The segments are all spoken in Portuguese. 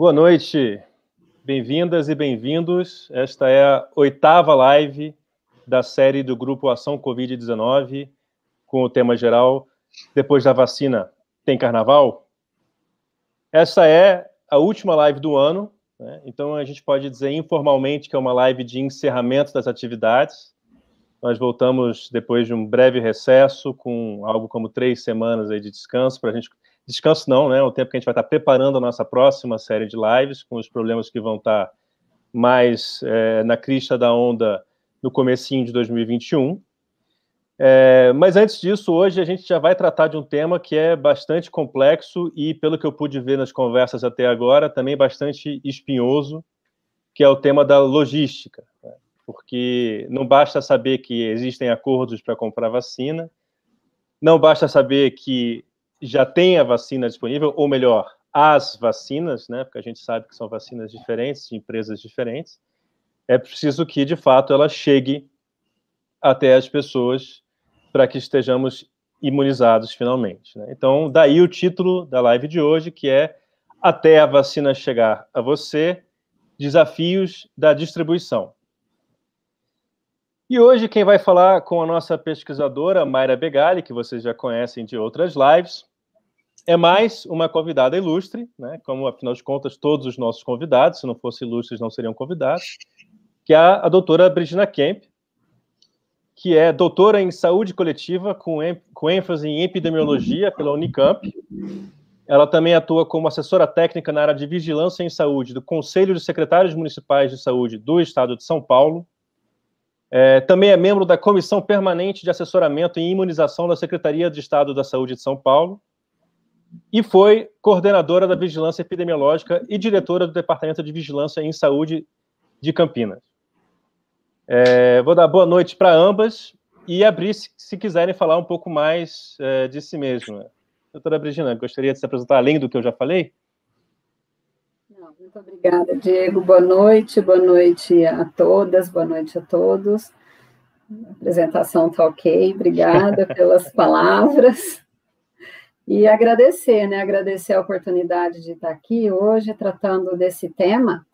Boa noite, bem-vindas e bem-vindos. Esta é a oitava live da série do Grupo Ação Covid-19, com o tema geral Depois da vacina, tem carnaval? Essa é a última live do ano, né? então a gente pode dizer informalmente que é uma live de encerramento das atividades. Nós voltamos depois de um breve recesso, com algo como três semanas aí de descanso, para a gente. Descanso não, né? O tempo que a gente vai estar preparando a nossa próxima série de lives, com os problemas que vão estar mais é, na crista da onda no comecinho de 2021. É, mas antes disso, hoje a gente já vai tratar de um tema que é bastante complexo e, pelo que eu pude ver nas conversas até agora, também bastante espinhoso, que é o tema da logística. Né? Porque não basta saber que existem acordos para comprar vacina, não basta saber que já tem a vacina disponível, ou melhor, as vacinas, né? Porque a gente sabe que são vacinas diferentes, de empresas diferentes. É preciso que, de fato, ela chegue até as pessoas para que estejamos imunizados finalmente. Né? Então, daí o título da live de hoje, que é Até a vacina chegar a você, desafios da distribuição. E hoje quem vai falar com a nossa pesquisadora, Mayra Begali, que vocês já conhecem de outras lives, é mais uma convidada ilustre, né? como afinal de contas todos os nossos convidados, se não fossem ilustres não seriam convidados, que é a, doutora Brigina Kemp, que é doutora em saúde coletiva, com, com ênfase em epidemiologia pela Unicamp. Ela também atua como assessora técnica na área de vigilância em saúde do Conselho de Secretários Municipais de Saúde do Estado de São Paulo. É, também é membro da Comissão Permanente de Assessoramento em Imunização da Secretaria de Estado da Saúde de São Paulo. E foi coordenadora da Vigilância Epidemiológica e diretora do Departamento de Vigilância em Saúde de Campinas. É, vou dar boa noite para ambas e abrir se, se, quiserem falar um pouco mais é, de si mesma. Doutora Brigina, gostaria de se apresentar além do que eu já falei? Muito obrigada, Diego. Boa noite, boa noite a todas, boa noite a todos. A apresentação está ok, obrigada pelas palavras. E agradecer, né? Agradecer a oportunidade de estar aqui hoje tratando desse tema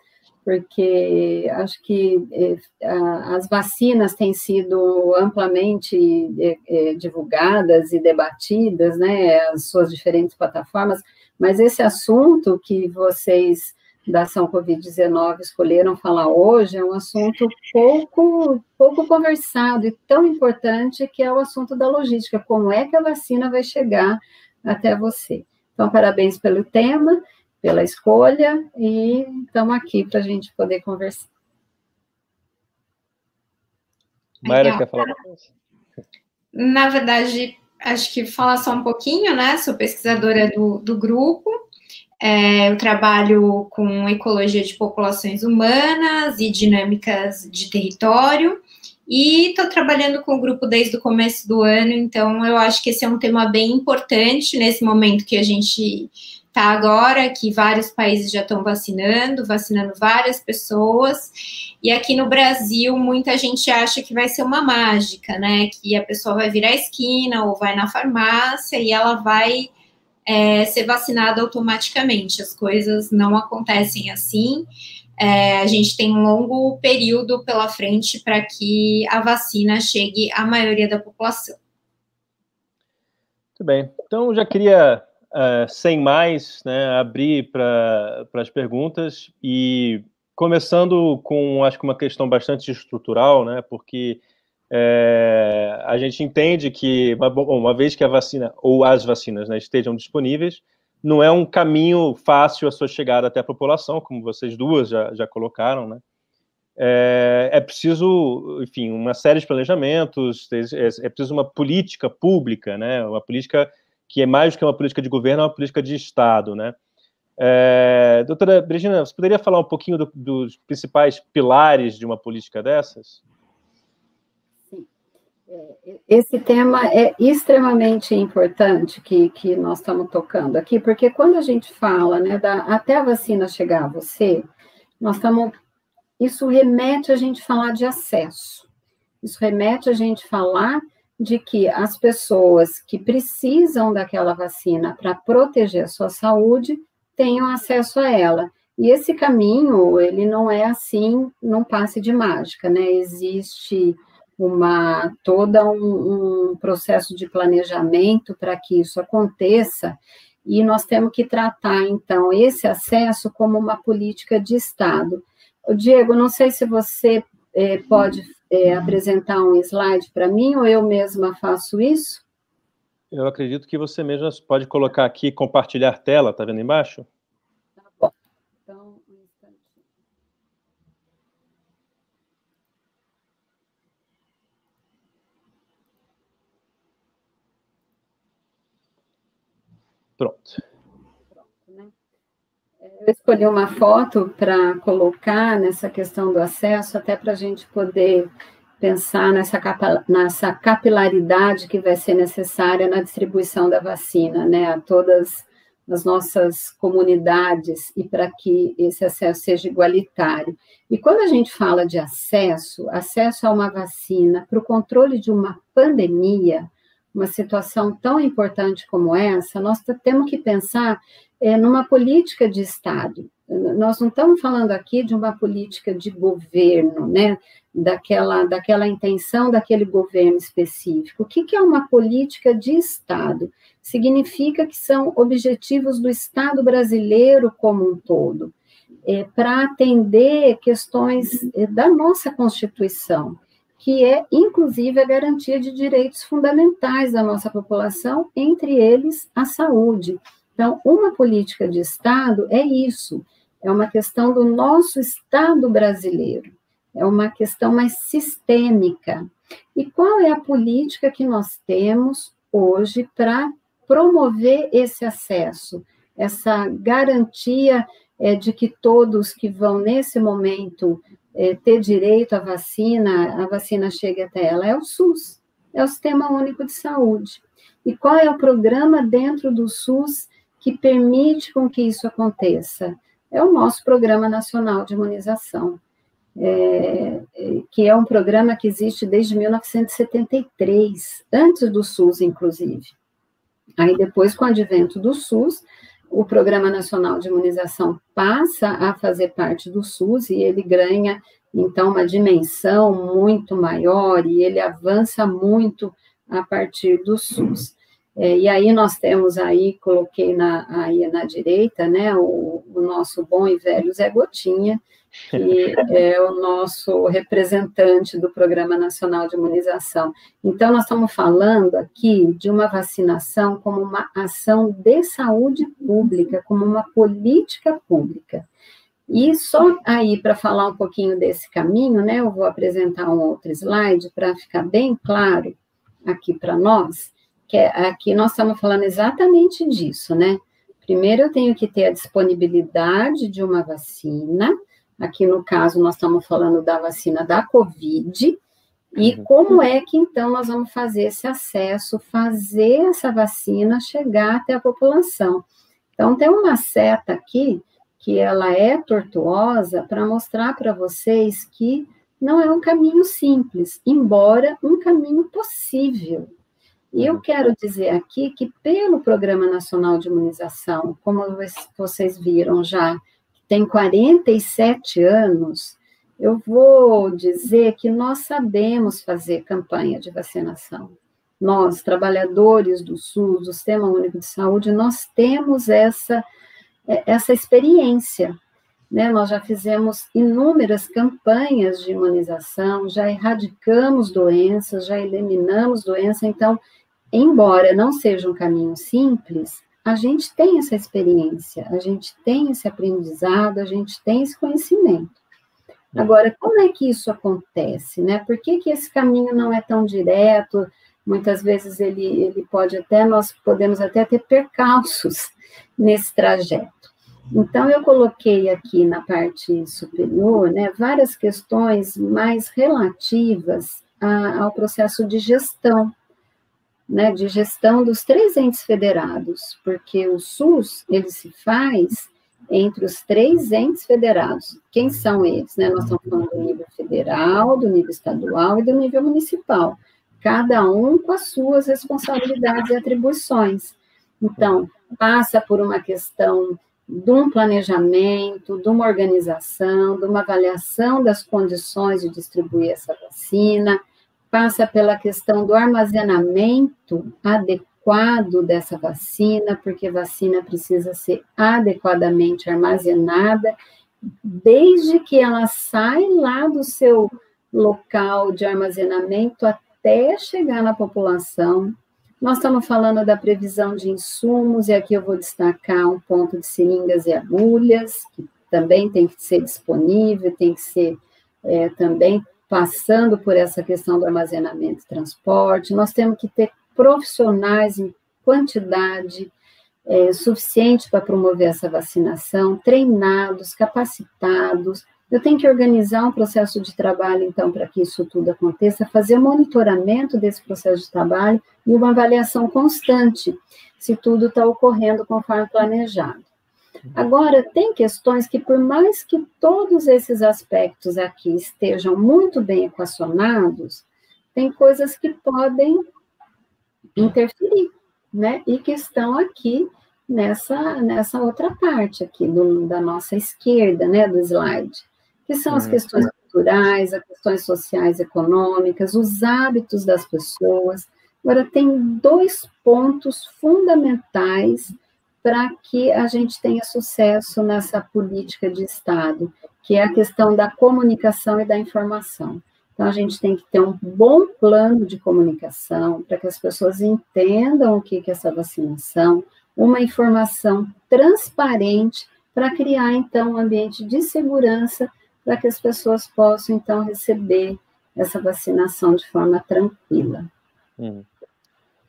porque acho que eh, as vacinas têm sido amplamente eh, eh, divulgadas e debatidas, né, as suas diferentes plataformas, mas esse assunto que vocês da ação Covid-19 escolheram falar hoje é um assunto pouco, pouco conversado e tão importante que é o assunto da logística, como é que a vacina vai chegar até você. Então, parabéns pelo tema, pela escolha e estamos aqui para a gente poder conversar. Mayra, quer falar Na verdade, acho que falar só um pouquinho, né? Sou pesquisadora do, do grupo. É, eu trabalho com ecologia de populações humanas e dinâmicas de território. E estou trabalhando com o grupo desde o começo do ano, então eu acho que esse é um tema bem importante nesse momento que a gente tá agora que vários países já estão vacinando, vacinando várias pessoas, e aqui no Brasil muita gente acha que vai ser uma mágica, né? Que a pessoa vai virar esquina ou vai na farmácia e ela vai é, ser vacinada automaticamente. As coisas não acontecem assim. É, a gente tem um longo período pela frente para que a vacina chegue à maioria da população. Muito bem. Então, já queria uh, sem mais, né, abrir para as perguntas e começando com, acho que uma questão bastante estrutural, né, porque é, a gente entende que, bom, uma vez que a vacina ou as vacinas né, estejam disponíveis, não é um caminho fácil a sua chegada até a população, como vocês duas já, já colocaram, né? É, é, preciso, enfim, uma série de planejamentos, é, é preciso uma política pública, né? Uma política que é mais do que uma política de governo, é uma política de Estado, né? É, doutora Brigina, você poderia falar um pouquinho do, dos principais pilares de uma política dessas? Esse tema é extremamente importante que, que nós estamos tocando aqui, porque quando a gente fala, né, da, até a vacina chegar a você, nós estamos. Isso remete a gente falar de acesso. Isso remete a gente falar de que as pessoas que precisam daquela vacina para proteger a sua saúde tenham acesso a ela. E esse caminho, ele não é assim, não passe de mágica, né? Existe uma toda um, um processo de planejamento para que isso aconteça, e nós temos que tratar, então, esse acesso como uma política de Estado. Diego, não sei se você é, pode é, apresentar um slide para mim, ou eu mesma faço isso? Eu acredito que você mesma pode colocar aqui, compartilhar tela, tá vendo embaixo? Tá bom. Então, um instantinho. Pronto. Né? Eu escolhi uma foto para colocar nessa questão do acesso, até para a gente poder pensar nessa, nessa capilaridade que vai ser necessária na distribuição da vacina, né, a todas as nossas comunidades e para que esse acesso seja igualitário. E quando a gente fala de acesso, acesso a uma vacina para o controle de uma pandemia, uma situação tão importante como essa, nós temos que pensar é, numa política de Estado. Nós não estamos falando aqui de uma política de governo, né? Daquela, daquela intenção daquele governo específico. O que, que é uma política de Estado? Significa que são objetivos do Estado brasileiro como um todo, é, para atender questões é, da nossa Constituição, que é, inclusive, a garantia de direitos fundamentais da nossa população, entre eles a saúde. Então, uma política de Estado é isso, é uma questão do nosso Estado brasileiro, é uma questão mais sistêmica. E qual é a política que nós temos hoje para promover esse acesso, essa garantia é, de que todos que vão, nesse momento, é, ter direito à vacina, a vacina chegue até ela? É o SUS, é o Sistema Único de Saúde. E qual é o programa dentro do SUS que permite com que isso aconteça? É o nosso Programa Nacional de Imunização, é, que é um programa que existe desde 1973, antes do SUS, inclusive. Aí, depois, com o advento do SUS, o Programa Nacional de Imunização passa a fazer parte do SUS e ele ganha, então, uma dimensão muito maior e ele avança muito a partir do SUS. É, e aí nós temos aí, coloquei na, aí na direita, né, o, o nosso bom e velho Zé Gotinha, que é o nosso representante do Programa Nacional de Imunização. Então, nós estamos falando aqui de uma vacinação como uma ação de saúde pública, como uma política pública. E só aí, para falar um pouquinho desse caminho, né, eu vou apresentar um outro slide para ficar bem claro aqui para nós que é, aqui nós estamos falando exatamente disso, né? Primeiro eu tenho que ter a disponibilidade de uma vacina, aqui no caso nós estamos falando da vacina da Covid, e uhum. como é que então nós vamos fazer esse acesso, fazer essa vacina chegar até a população? Então tem uma seta aqui que ela é tortuosa para mostrar para vocês que não é um caminho simples, embora um caminho possível, e eu quero dizer aqui que, pelo Programa Nacional de Imunização, como vocês viram já, tem 47 anos, eu vou dizer que nós sabemos fazer campanha de vacinação. Nós, trabalhadores do SUS, do Sistema Único de Saúde, nós temos essa, essa experiência. Né? Nós já fizemos inúmeras campanhas de imunização, já erradicamos doenças, já eliminamos doenças, então embora não seja um caminho simples, a gente tem essa experiência, a gente tem esse aprendizado, a gente tem esse conhecimento. Agora, como é que isso acontece, né? Por que, que esse caminho não é tão direto? Muitas vezes ele, ele pode até, nós podemos até ter percalços nesse trajeto. Então, eu coloquei aqui na parte superior, né, várias questões mais relativas a, ao processo de gestão né, de gestão dos três entes federados, porque o SUS ele se faz entre os três entes federados. Quem são eles? Né? Nós estamos falando do nível federal, do nível estadual e do nível municipal, cada um com as suas responsabilidades e atribuições. Então, passa por uma questão de um planejamento, de uma organização, de uma avaliação das condições de distribuir essa vacina, passa pela questão do armazenamento adequado dessa vacina, porque vacina precisa ser adequadamente armazenada, desde que ela sai lá do seu local de armazenamento até chegar na população, nós estamos falando da previsão de insumos, e aqui eu vou destacar um ponto de seringas e agulhas, que também tem que ser disponível, tem que ser é, também passando por essa questão do armazenamento e transporte. Nós temos que ter profissionais em quantidade é, suficiente para promover essa vacinação, treinados, capacitados, eu tenho que organizar um processo de trabalho, então, para que isso tudo aconteça, fazer monitoramento desse processo de trabalho e uma avaliação constante, se tudo está ocorrendo conforme planejado. Agora, tem questões que, por mais que todos esses aspectos aqui estejam muito bem equacionados, tem coisas que podem interferir, né? E que estão aqui nessa, nessa outra parte aqui do, da nossa esquerda, né, do slide que são as questões culturais, as questões sociais, econômicas, os hábitos das pessoas. Agora, tem dois pontos fundamentais para que a gente tenha sucesso nessa política de Estado, que é a questão da comunicação e da informação. Então, a gente tem que ter um bom plano de comunicação para que as pessoas entendam o que é essa vacinação, uma informação transparente para criar, então, um ambiente de segurança para que as pessoas possam, então, receber essa vacinação de forma tranquila. Hum.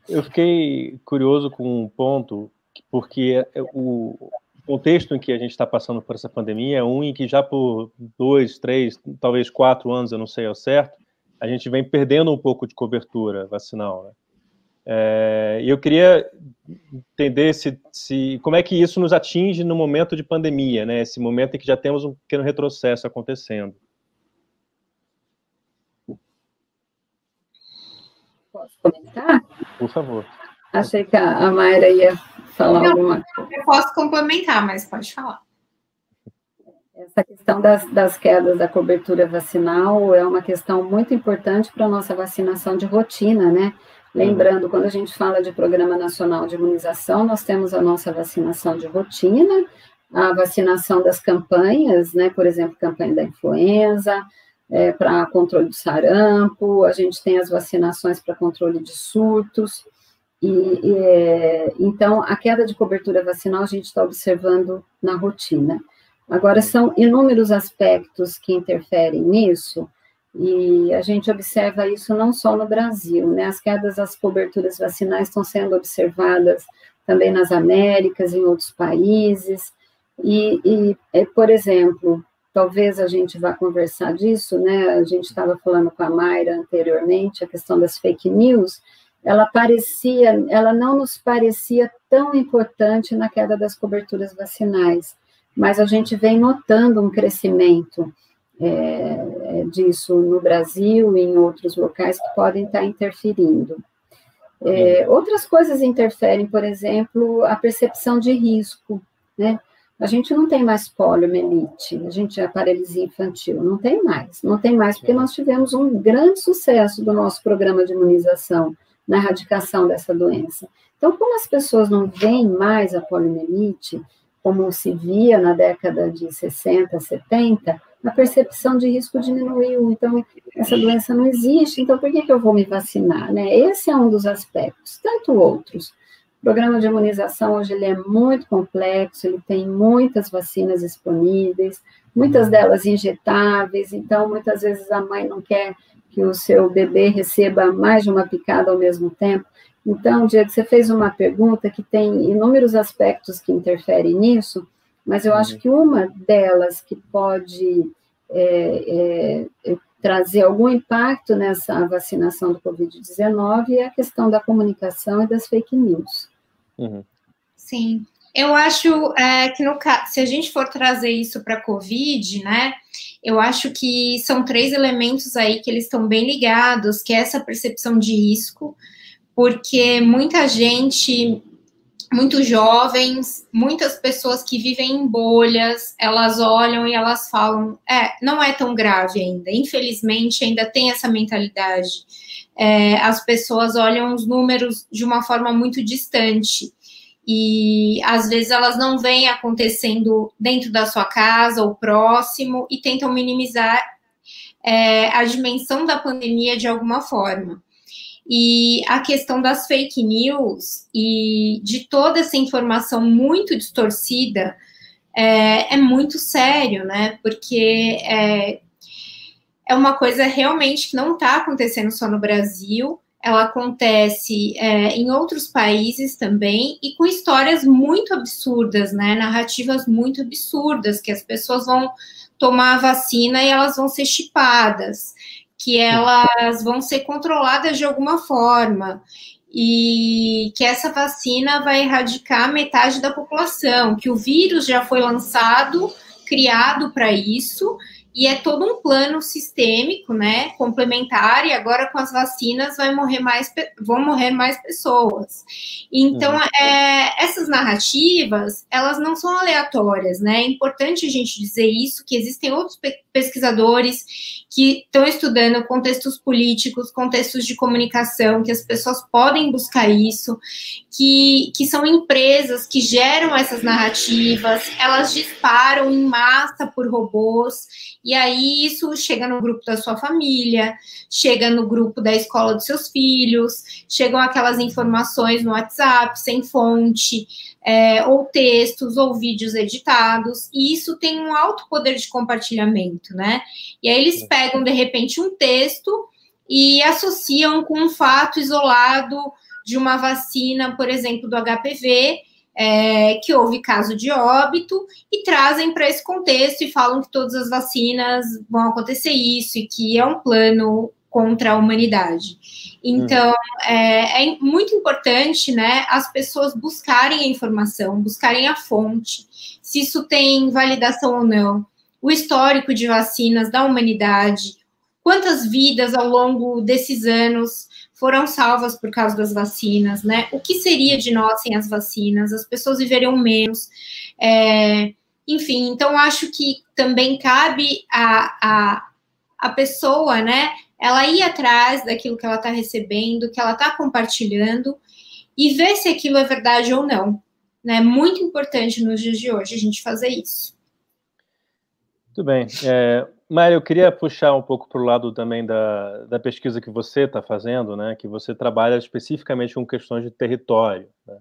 Eu fiquei curioso com um ponto, porque é, o contexto em que a gente está passando por essa pandemia é um em que já por dois, três, talvez quatro anos, eu não sei ao certo, a gente vem perdendo um pouco de cobertura vacinal. Né? É, eu queria entender se, se, como é que isso nos atinge no momento de pandemia, né? Esse momento em que já temos um pequeno retrocesso acontecendo. Posso comentar? Por favor. Achei que a Mayra ia falar Não, alguma coisa. Eu posso complementar, mas pode falar. Essa questão das, das quedas da cobertura vacinal é uma questão muito importante para a nossa vacinação de rotina, né? Lembrando, quando a gente fala de Programa Nacional de Imunização, nós temos a nossa vacinação de rotina, a vacinação das campanhas, né, por exemplo, campanha da influenza, é, para controle do sarampo, a gente tem as vacinações para controle de surtos, e, e é, então a queda de cobertura vacinal a gente está observando na rotina. Agora, são inúmeros aspectos que interferem nisso, e a gente observa isso não só no Brasil, né? As quedas das coberturas vacinais estão sendo observadas também nas Américas, em outros países. E, e é, por exemplo, talvez a gente vá conversar disso, né? A gente estava falando com a Mayra anteriormente, a questão das fake news. Ela parecia, ela não nos parecia tão importante na queda das coberturas vacinais, mas a gente vem notando um crescimento é, disso no Brasil e em outros locais que podem estar interferindo. É, outras coisas interferem, por exemplo, a percepção de risco, né? A gente não tem mais poliomielite, a gente é paralisia infantil, não tem mais, não tem mais, porque nós tivemos um grande sucesso do nosso programa de imunização na erradicação dessa doença. Então, como as pessoas não veem mais a poliomielite, como se via na década de 60, 70, a percepção de risco diminuiu, então essa doença não existe, então por que, que eu vou me vacinar? Né? Esse é um dos aspectos, tanto outros. O programa de imunização hoje ele é muito complexo, ele tem muitas vacinas disponíveis, muitas delas injetáveis, então muitas vezes a mãe não quer que o seu bebê receba mais de uma picada ao mesmo tempo. Então, Diego, você fez uma pergunta que tem inúmeros aspectos que interferem nisso, mas eu acho uhum. que uma delas que pode é, é, trazer algum impacto nessa vacinação do Covid-19 é a questão da comunicação e das fake news. Uhum. Sim, eu acho é, que no se a gente for trazer isso para a Covid, né, eu acho que são três elementos aí que eles estão bem ligados, que é essa percepção de risco, porque muita gente muito jovens, muitas pessoas que vivem em bolhas, elas olham e elas falam, é, não é tão grave ainda. Infelizmente, ainda tem essa mentalidade. É, as pessoas olham os números de uma forma muito distante. E às vezes elas não veem acontecendo dentro da sua casa ou próximo e tentam minimizar é, a dimensão da pandemia de alguma forma. E a questão das fake news e de toda essa informação muito distorcida é, é muito sério, né? Porque é, é uma coisa realmente que não está acontecendo só no Brasil, ela acontece é, em outros países também e com histórias muito absurdas, né? Narrativas muito absurdas que as pessoas vão tomar a vacina e elas vão ser chipadas que elas vão ser controladas de alguma forma e que essa vacina vai erradicar metade da população, que o vírus já foi lançado, criado para isso e é todo um plano sistêmico, né, complementar, e agora com as vacinas vai morrer mais, vão morrer mais pessoas. Então, uhum. é, essas narrativas, elas não são aleatórias, né, é importante a gente dizer isso, que existem outros pesquisadores que estão estudando contextos políticos, contextos de comunicação, que as pessoas podem buscar isso, que, que são empresas que geram essas narrativas, elas disparam em massa por robôs, e aí isso chega no grupo da sua família, chega no grupo da escola dos seus filhos, chegam aquelas informações no WhatsApp sem fonte, é, ou textos ou vídeos editados, e isso tem um alto poder de compartilhamento, né? E aí eles pegam de repente um texto e associam com um fato isolado de uma vacina, por exemplo, do HPV, é, que houve caso de óbito e trazem para esse contexto e falam que todas as vacinas vão acontecer isso e que é um plano contra a humanidade. Então, hum. é, é, muito importante, né, as pessoas buscarem a informação, buscarem a fonte, se isso tem validação ou não, o histórico de vacinas da humanidade, quantas vidas ao longo desses anos foram salvas por causa das vacinas, né? O que seria de nós sem as vacinas? As pessoas viveriam menos. É, enfim, então acho que também cabe a, a, a pessoa, né? Ela ir atrás daquilo que ela está recebendo, que ela está compartilhando e ver se aquilo é verdade ou não. É né? muito importante nos dias de hoje a gente fazer isso. Muito bem. É, Mário, eu queria puxar um pouco para o lado também da, da pesquisa que você está fazendo, né? Que você trabalha especificamente com questões de território. Né?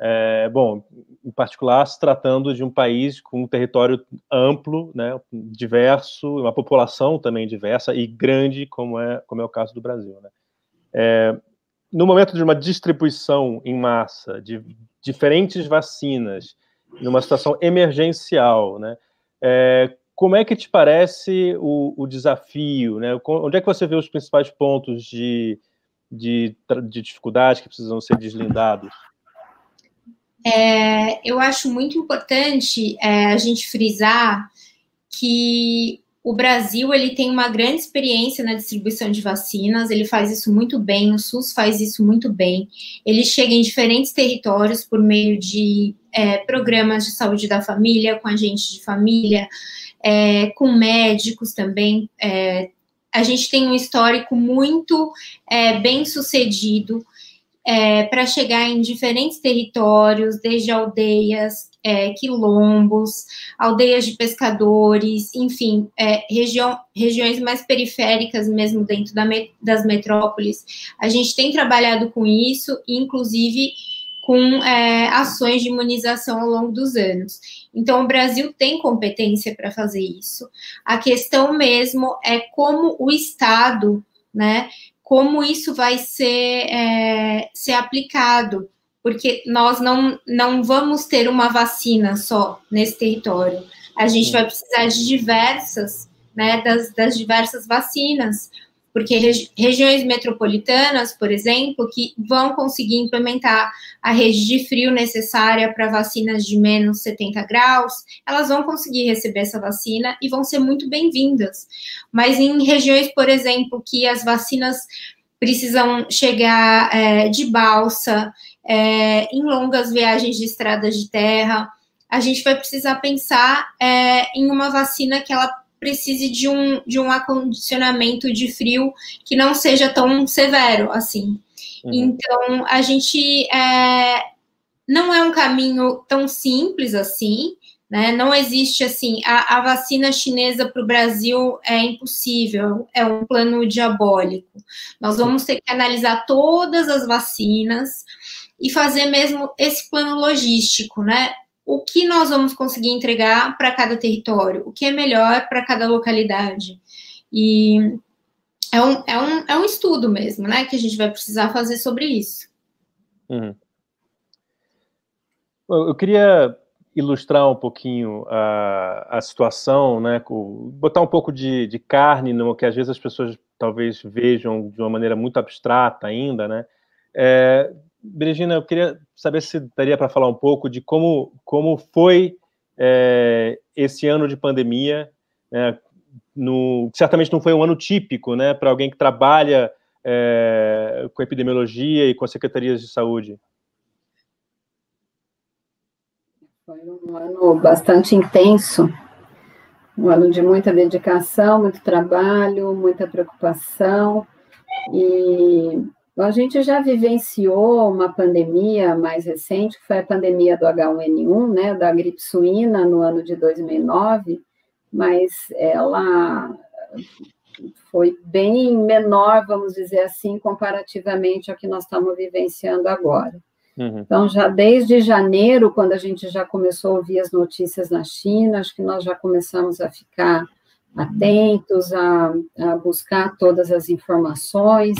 É, bom, em particular, se tratando de um país com um território amplo, né? Diverso, uma população também diversa e grande, como é, como é o caso do Brasil, né? É, no momento de uma distribuição em massa de diferentes vacinas, numa situação emergencial, né? É, como é que te parece o, o desafio? Né? Onde é que você vê os principais pontos de, de, de dificuldade que precisam ser deslindados? É, eu acho muito importante é, a gente frisar que o Brasil ele tem uma grande experiência na distribuição de vacinas, ele faz isso muito bem, o SUS faz isso muito bem. Ele chega em diferentes territórios por meio de é, programas de saúde da família, com agentes de família, é, com médicos também. É, a gente tem um histórico muito é, bem sucedido é, para chegar em diferentes territórios, desde aldeias, é, quilombos, aldeias de pescadores, enfim, é, região, regiões mais periféricas mesmo dentro da, das metrópoles. A gente tem trabalhado com isso, inclusive com é, ações de imunização ao longo dos anos. Então, o Brasil tem competência para fazer isso. A questão mesmo é como o Estado, né, como isso vai ser, é, ser aplicado, porque nós não, não vamos ter uma vacina só nesse território. A gente vai precisar de diversas, né, das, das diversas vacinas, porque regi regiões metropolitanas, por exemplo, que vão conseguir implementar a rede de frio necessária para vacinas de menos 70 graus, elas vão conseguir receber essa vacina e vão ser muito bem-vindas. Mas em regiões, por exemplo, que as vacinas precisam chegar é, de balsa, é, em longas viagens de estradas de terra. A gente vai precisar pensar é, em uma vacina que ela precise de um, de um acondicionamento de frio que não seja tão severo assim. Uhum. Então, a gente é, não é um caminho tão simples assim, né? Não existe assim, a, a vacina chinesa para o Brasil é impossível, é um plano diabólico. Nós vamos ter que analisar todas as vacinas e fazer mesmo esse plano logístico, né? O que nós vamos conseguir entregar para cada território, o que é melhor para cada localidade. E é um, é, um, é um estudo mesmo, né? Que a gente vai precisar fazer sobre isso. Uhum. Eu queria ilustrar um pouquinho a, a situação, né, botar um pouco de, de, carne no que às vezes as pessoas talvez vejam de uma maneira muito abstrata ainda, né? É, Regina, eu queria saber se daria para falar um pouco de como, como foi é, esse ano de pandemia, né, no, certamente não foi um ano típico, né, para alguém que trabalha é, com epidemiologia e com as secretarias de saúde. Foi um ano bastante intenso, um ano de muita dedicação, muito trabalho, muita preocupação, e a gente já vivenciou uma pandemia mais recente, que foi a pandemia do H1N1, né, da gripe suína, no ano de 2009, mas ela foi bem menor, vamos dizer assim, comparativamente ao que nós estamos vivenciando agora. Uhum. Então, já desde janeiro, quando a gente já começou a ouvir as notícias na China, acho que nós já começamos a ficar atentos, a, a buscar todas as informações.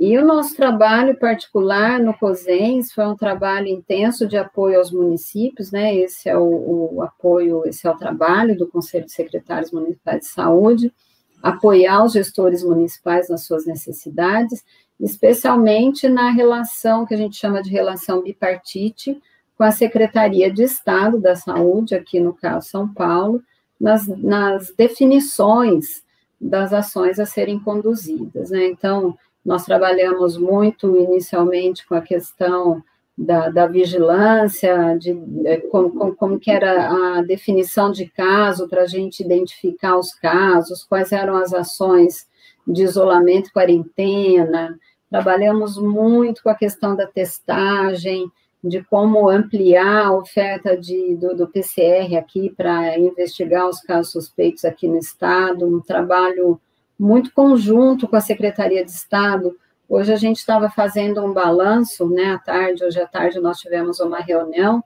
E o nosso trabalho particular no COSENS foi um trabalho intenso de apoio aos municípios, né? Esse é o, o, apoio, esse é o trabalho do Conselho de Secretários Municipais de Saúde, apoiar os gestores municipais nas suas necessidades especialmente na relação que a gente chama de relação bipartite com a Secretaria de Estado da Saúde, aqui no caso São Paulo, nas, nas definições das ações a serem conduzidas. Né? Então, nós trabalhamos muito inicialmente com a questão da, da vigilância, de, de como, como, que era a definição de caso para a gente identificar os casos, quais eram as ações de isolamento quarentena, Trabalhamos muito com a questão da testagem, de como ampliar a oferta de, do, do PCR aqui para investigar os casos suspeitos aqui no Estado, um trabalho muito conjunto com a Secretaria de Estado. Hoje a gente estava fazendo um balanço, né, à tarde, hoje à tarde nós tivemos uma reunião,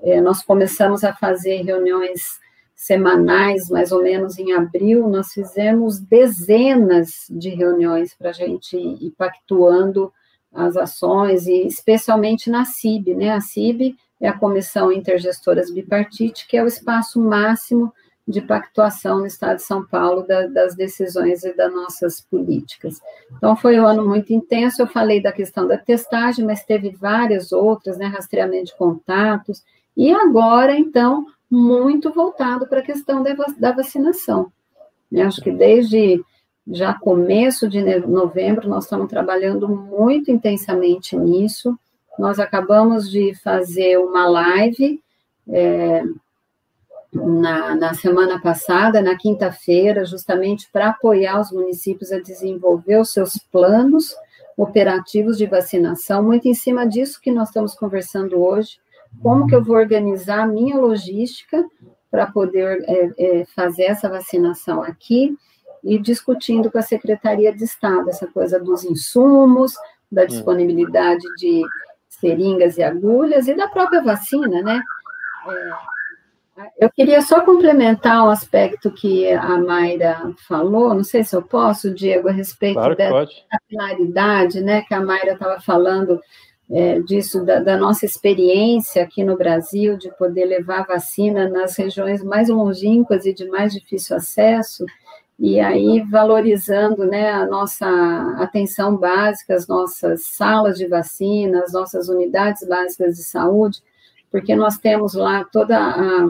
é, nós começamos a fazer reuniões semanais, mais ou menos em abril, nós fizemos dezenas de reuniões para a gente ir pactuando as ações, e especialmente na CIB, né? A CIB é a Comissão Intergestoras Bipartite, que é o espaço máximo de pactuação no Estado de São Paulo da, das decisões e das nossas políticas. Então, foi um ano muito intenso, eu falei da questão da testagem, mas teve várias outras, né, rastreamento de contatos, e agora, então, muito voltado para a questão da vacinação. Eu acho que desde já começo de novembro nós estamos trabalhando muito intensamente nisso. Nós acabamos de fazer uma live é, na, na semana passada, na quinta-feira, justamente para apoiar os municípios a desenvolver os seus planos operativos de vacinação, muito em cima disso que nós estamos conversando hoje, como que eu vou organizar a minha logística para poder é, é, fazer essa vacinação aqui e discutindo com a Secretaria de Estado essa coisa dos insumos, da hum. disponibilidade de seringas e agulhas e da própria vacina, né? É, eu queria só complementar um aspecto que a Mayra falou, não sei se eu posso, Diego, a respeito claro dessa capilaridade, né, que a Mayra estava falando é, disso, da, da, nossa experiência aqui no Brasil, de poder levar vacina nas regiões mais longínquas e de mais difícil acesso, e aí valorizando né, a nossa atenção básica, as nossas salas de vacina, as nossas unidades básicas de saúde, porque nós temos lá toda a,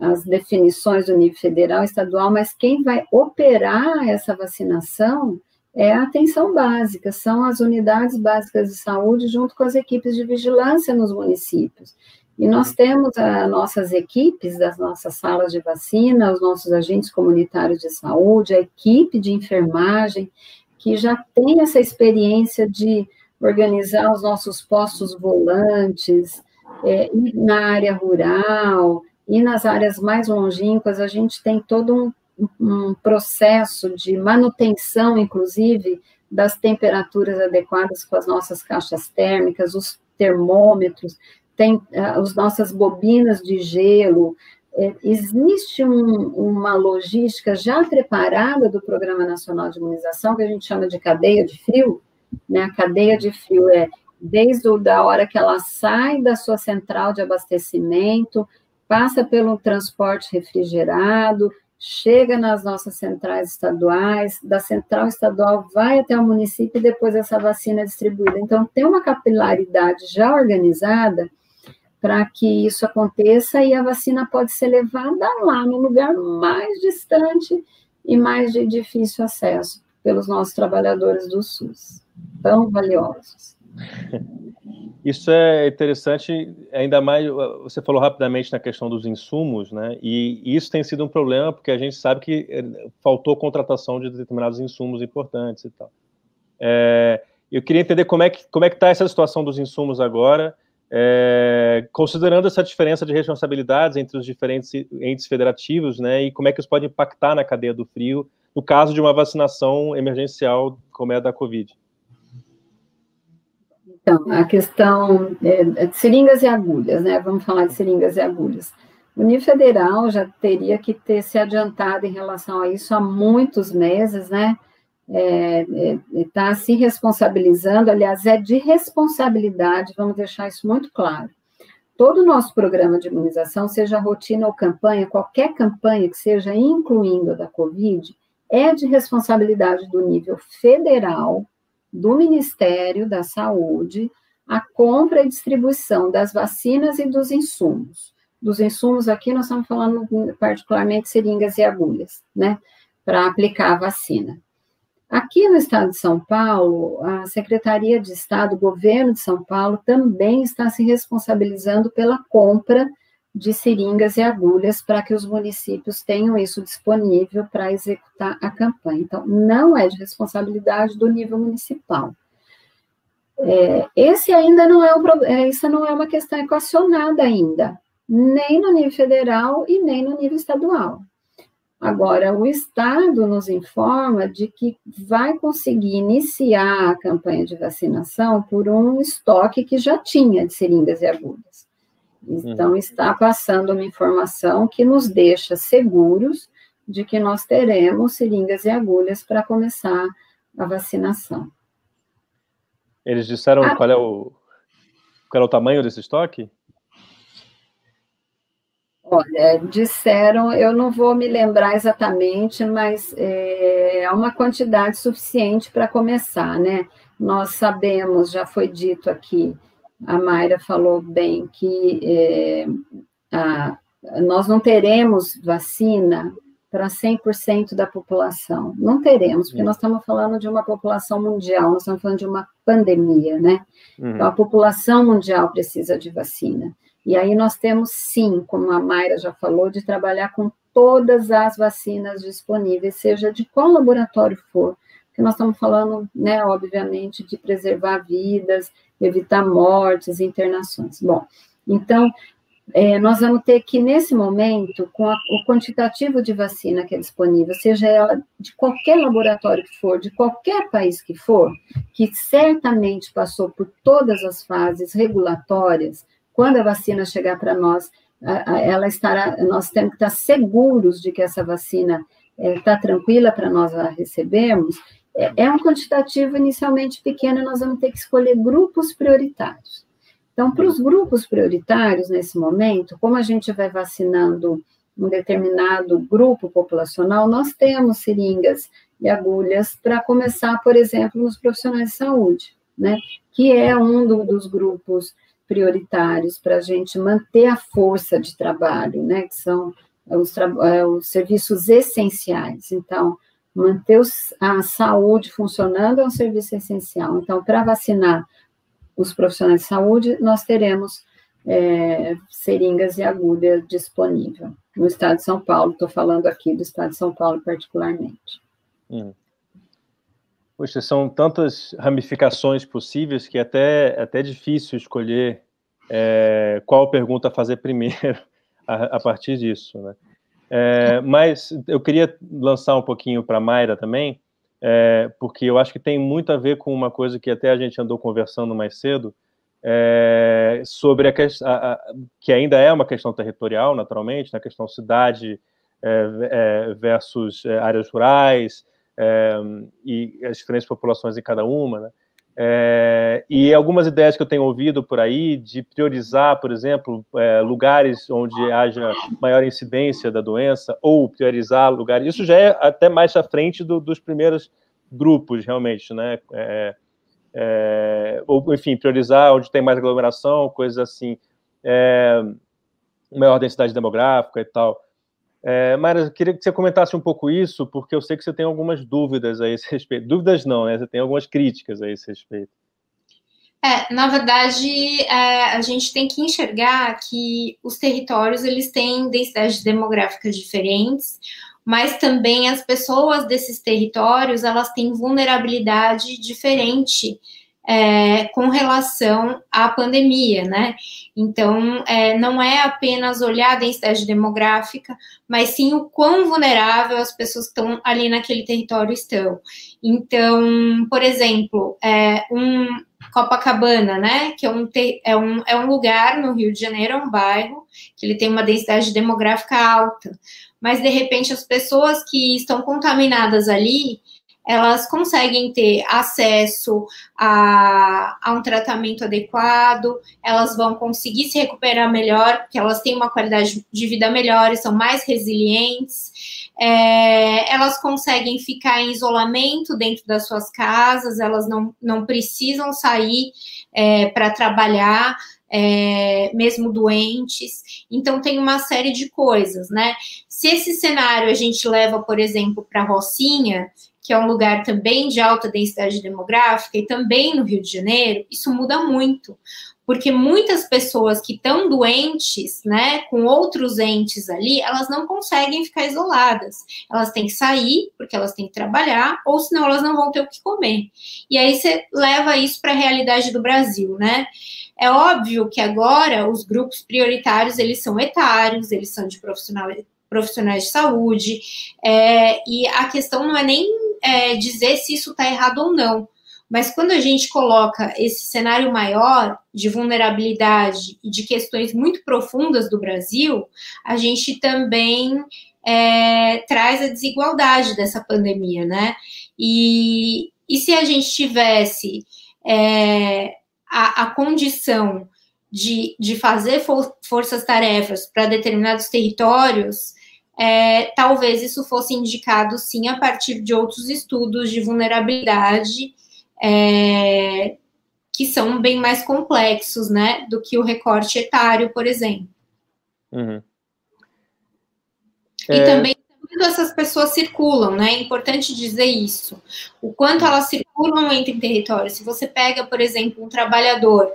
as definições do nível federal, estadual, mas quem vai operar essa vacinação é a atenção básica, são as unidades básicas de saúde junto com as equipes de vigilância nos municípios. E nós temos as nossas equipes das nossas salas de vacina, os nossos agentes comunitários de saúde, a equipe de enfermagem, que já tem essa experiência de organizar os nossos postos volantes, é, e na área rural, e nas áreas mais longínquas, a gente tem todo um, um processo de manutenção, inclusive, das temperaturas adequadas com as nossas caixas térmicas, os termômetros, tem uh, as nossas bobinas de gelo. É, existe um, uma logística já preparada do Programa Nacional de Imunização, que a gente chama de cadeia de frio. Né? A cadeia de frio é desde a hora que ela sai da sua central de abastecimento, passa pelo transporte refrigerado, chega nas nossas centrais estaduais, da central estadual vai até o município e depois essa vacina é distribuída. Então, tem uma capilaridade já organizada para que isso aconteça e a vacina pode ser levada lá, no lugar mais distante e mais de difícil acesso pelos nossos trabalhadores do SUS, tão valiosos. Isso é interessante, ainda mais, você falou rapidamente na questão dos insumos, né, e isso tem sido um problema, porque a gente sabe que eh, faltou contratação de determinados insumos importantes e tal. É, eu queria entender como é que como é que está essa situação dos insumos agora, é, considerando essa diferença de responsabilidades entre os diferentes entes federativos, né, e como é que isso pode impactar na cadeia do frio no caso de uma vacinação emergencial como é a da Covid. Então, a questão é, é de seringas e agulhas, né, vamos falar de seringas e agulhas. O nível federal já teria que ter se adiantado em relação a isso há muitos meses, né, está é, é, tá se responsabilizando, aliás, é de responsabilidade, vamos deixar isso muito claro. Todo o nosso programa de imunização, seja rotina ou campanha, qualquer campanha que seja, incluindo a da Covid, é de responsabilidade do nível federal, do Ministério da Saúde, a compra e distribuição das vacinas e dos insumos. Dos insumos aqui, nós estamos falando particularmente seringas e agulhas, né, para aplicar a vacina. Aqui no estado de São Paulo, a Secretaria de Estado, o governo de São Paulo, também está se responsabilizando pela compra de seringas e agulhas para que os municípios tenham isso disponível para executar a campanha. Então, não é de responsabilidade do nível municipal. É, esse ainda não é é, isso não é uma questão equacionada ainda, nem no nível federal e nem no nível estadual. Agora, o Estado nos informa de que vai conseguir iniciar a campanha de vacinação por um estoque que já tinha de seringas e agulhas. Então, uhum. está passando uma informação que nos deixa seguros de que nós teremos seringas e agulhas para começar a vacinação. Eles disseram ah, qual, é o, qual é o tamanho desse estoque? Olha, disseram, eu não vou me lembrar exatamente, mas é, é uma quantidade suficiente para começar, né? Nós sabemos, já foi dito aqui, a Mayra falou bem, que é, a, nós não teremos vacina para 100% da população. Não teremos, porque nós estamos falando de uma população mundial, nós estamos falando de uma pandemia, né? Uhum. Então, a população mundial precisa de vacina. E aí nós temos, sim, como a Mayra já falou, de trabalhar com todas as vacinas disponíveis, seja de qual laboratório for, porque nós estamos falando, né, obviamente, de preservar vidas, evitar mortes, internações. Bom, então, é, nós vamos ter que, nesse momento, com a, o quantitativo de vacina que é disponível, seja ela de qualquer laboratório que for, de qualquer país que for, que certamente passou por todas as fases regulatórias, quando a vacina chegar para nós, ela estará, nós temos que estar seguros de que essa vacina está é, tranquila para nós a recebermos, é, um quantitativo inicialmente pequeno, nós vamos ter que escolher grupos prioritários. Então, para os grupos prioritários, nesse momento, como a gente vai vacinando um determinado grupo populacional, nós temos seringas e agulhas para começar, por exemplo, nos profissionais de saúde, né? Que é um do, dos grupos prioritários para a gente manter a força de trabalho, né, que são os, é, os serviços essenciais. Então, manter a saúde funcionando é um serviço essencial. Então, para vacinar os profissionais de saúde, nós teremos é, seringas e agulha disponível no estado de São Paulo. Estou falando aqui do estado de São Paulo particularmente. Hum. Poxa, são tantas ramificações possíveis que até, até difícil escolher é, qual pergunta fazer primeiro a, a partir disso, né? É, mas eu queria lançar um pouquinho para Mayra também, é, porque eu acho que tem muito a ver com uma coisa que até a gente andou conversando mais cedo, é, sobre a, que ainda é uma questão territorial, naturalmente, na questão cidade é, é, versus é, áreas rurais e as diferentes populações em cada uma, né? É, e algumas ideias que eu tenho ouvido por aí de priorizar, por exemplo, é, lugares onde haja maior incidência da doença, ou priorizar lugares. Isso já é até mais à frente do, dos primeiros grupos, realmente, né? É, é ou, enfim, priorizar onde tem mais aglomeração, coisas assim, é, maior densidade demográfica e tal. É, Mara, eu queria que você comentasse um pouco isso, porque eu sei que você tem algumas dúvidas a esse respeito. Dúvidas não, né? Você tem algumas críticas a esse respeito. É, na verdade, é, a gente tem que enxergar que os territórios eles têm densidades demográficas diferentes, mas também as pessoas desses territórios elas têm vulnerabilidade diferente é, com relação à pandemia, né? Então, é, não é apenas olhar a densidade demográfica, mas sim o quão vulnerável as pessoas estão ali naquele território estão. Então, por exemplo, é, um Copacabana, né? Que é um, é, um, é um lugar no Rio de Janeiro, é um bairro, que ele tem uma densidade demográfica alta. Mas, de repente, as pessoas que estão contaminadas ali, elas conseguem ter acesso a, a, um tratamento adequado, elas vão conseguir se recuperar melhor, porque elas têm uma qualidade de vida melhor e são mais resilientes. É, elas conseguem ficar em isolamento dentro das suas casas, elas não, não precisam sair é, para trabalhar. É, mesmo doentes, então tem uma série de coisas, né? Se esse cenário a gente leva, por exemplo, para Rocinha, que é um lugar também de alta densidade demográfica, e também no Rio de Janeiro, isso muda muito, porque muitas pessoas que estão doentes, né, com outros entes ali, elas não conseguem ficar isoladas. Elas têm que sair, porque elas têm que trabalhar, ou senão elas não vão ter o que comer. E aí você leva isso para a realidade do Brasil, né? É óbvio que agora os grupos prioritários, eles são etários, eles são de profissionais profissionais de saúde, é, e a questão não é nem é, dizer se isso está errado ou não. Mas quando a gente coloca esse cenário maior de vulnerabilidade e de questões muito profundas do Brasil, a gente também é, traz a desigualdade dessa pandemia, né? E, e se a gente tivesse é, a, a, condição de, de fazer for, forças-tarefas para determinados territórios, é, talvez isso fosse indicado sim a partir de outros estudos de vulnerabilidade é, que são bem mais complexos, né, do que o recorte etário, por exemplo. Uhum. E é... também quando essas pessoas circulam, né? É importante dizer isso. O quanto elas circulam entre territórios. Se você pega, por exemplo, um trabalhador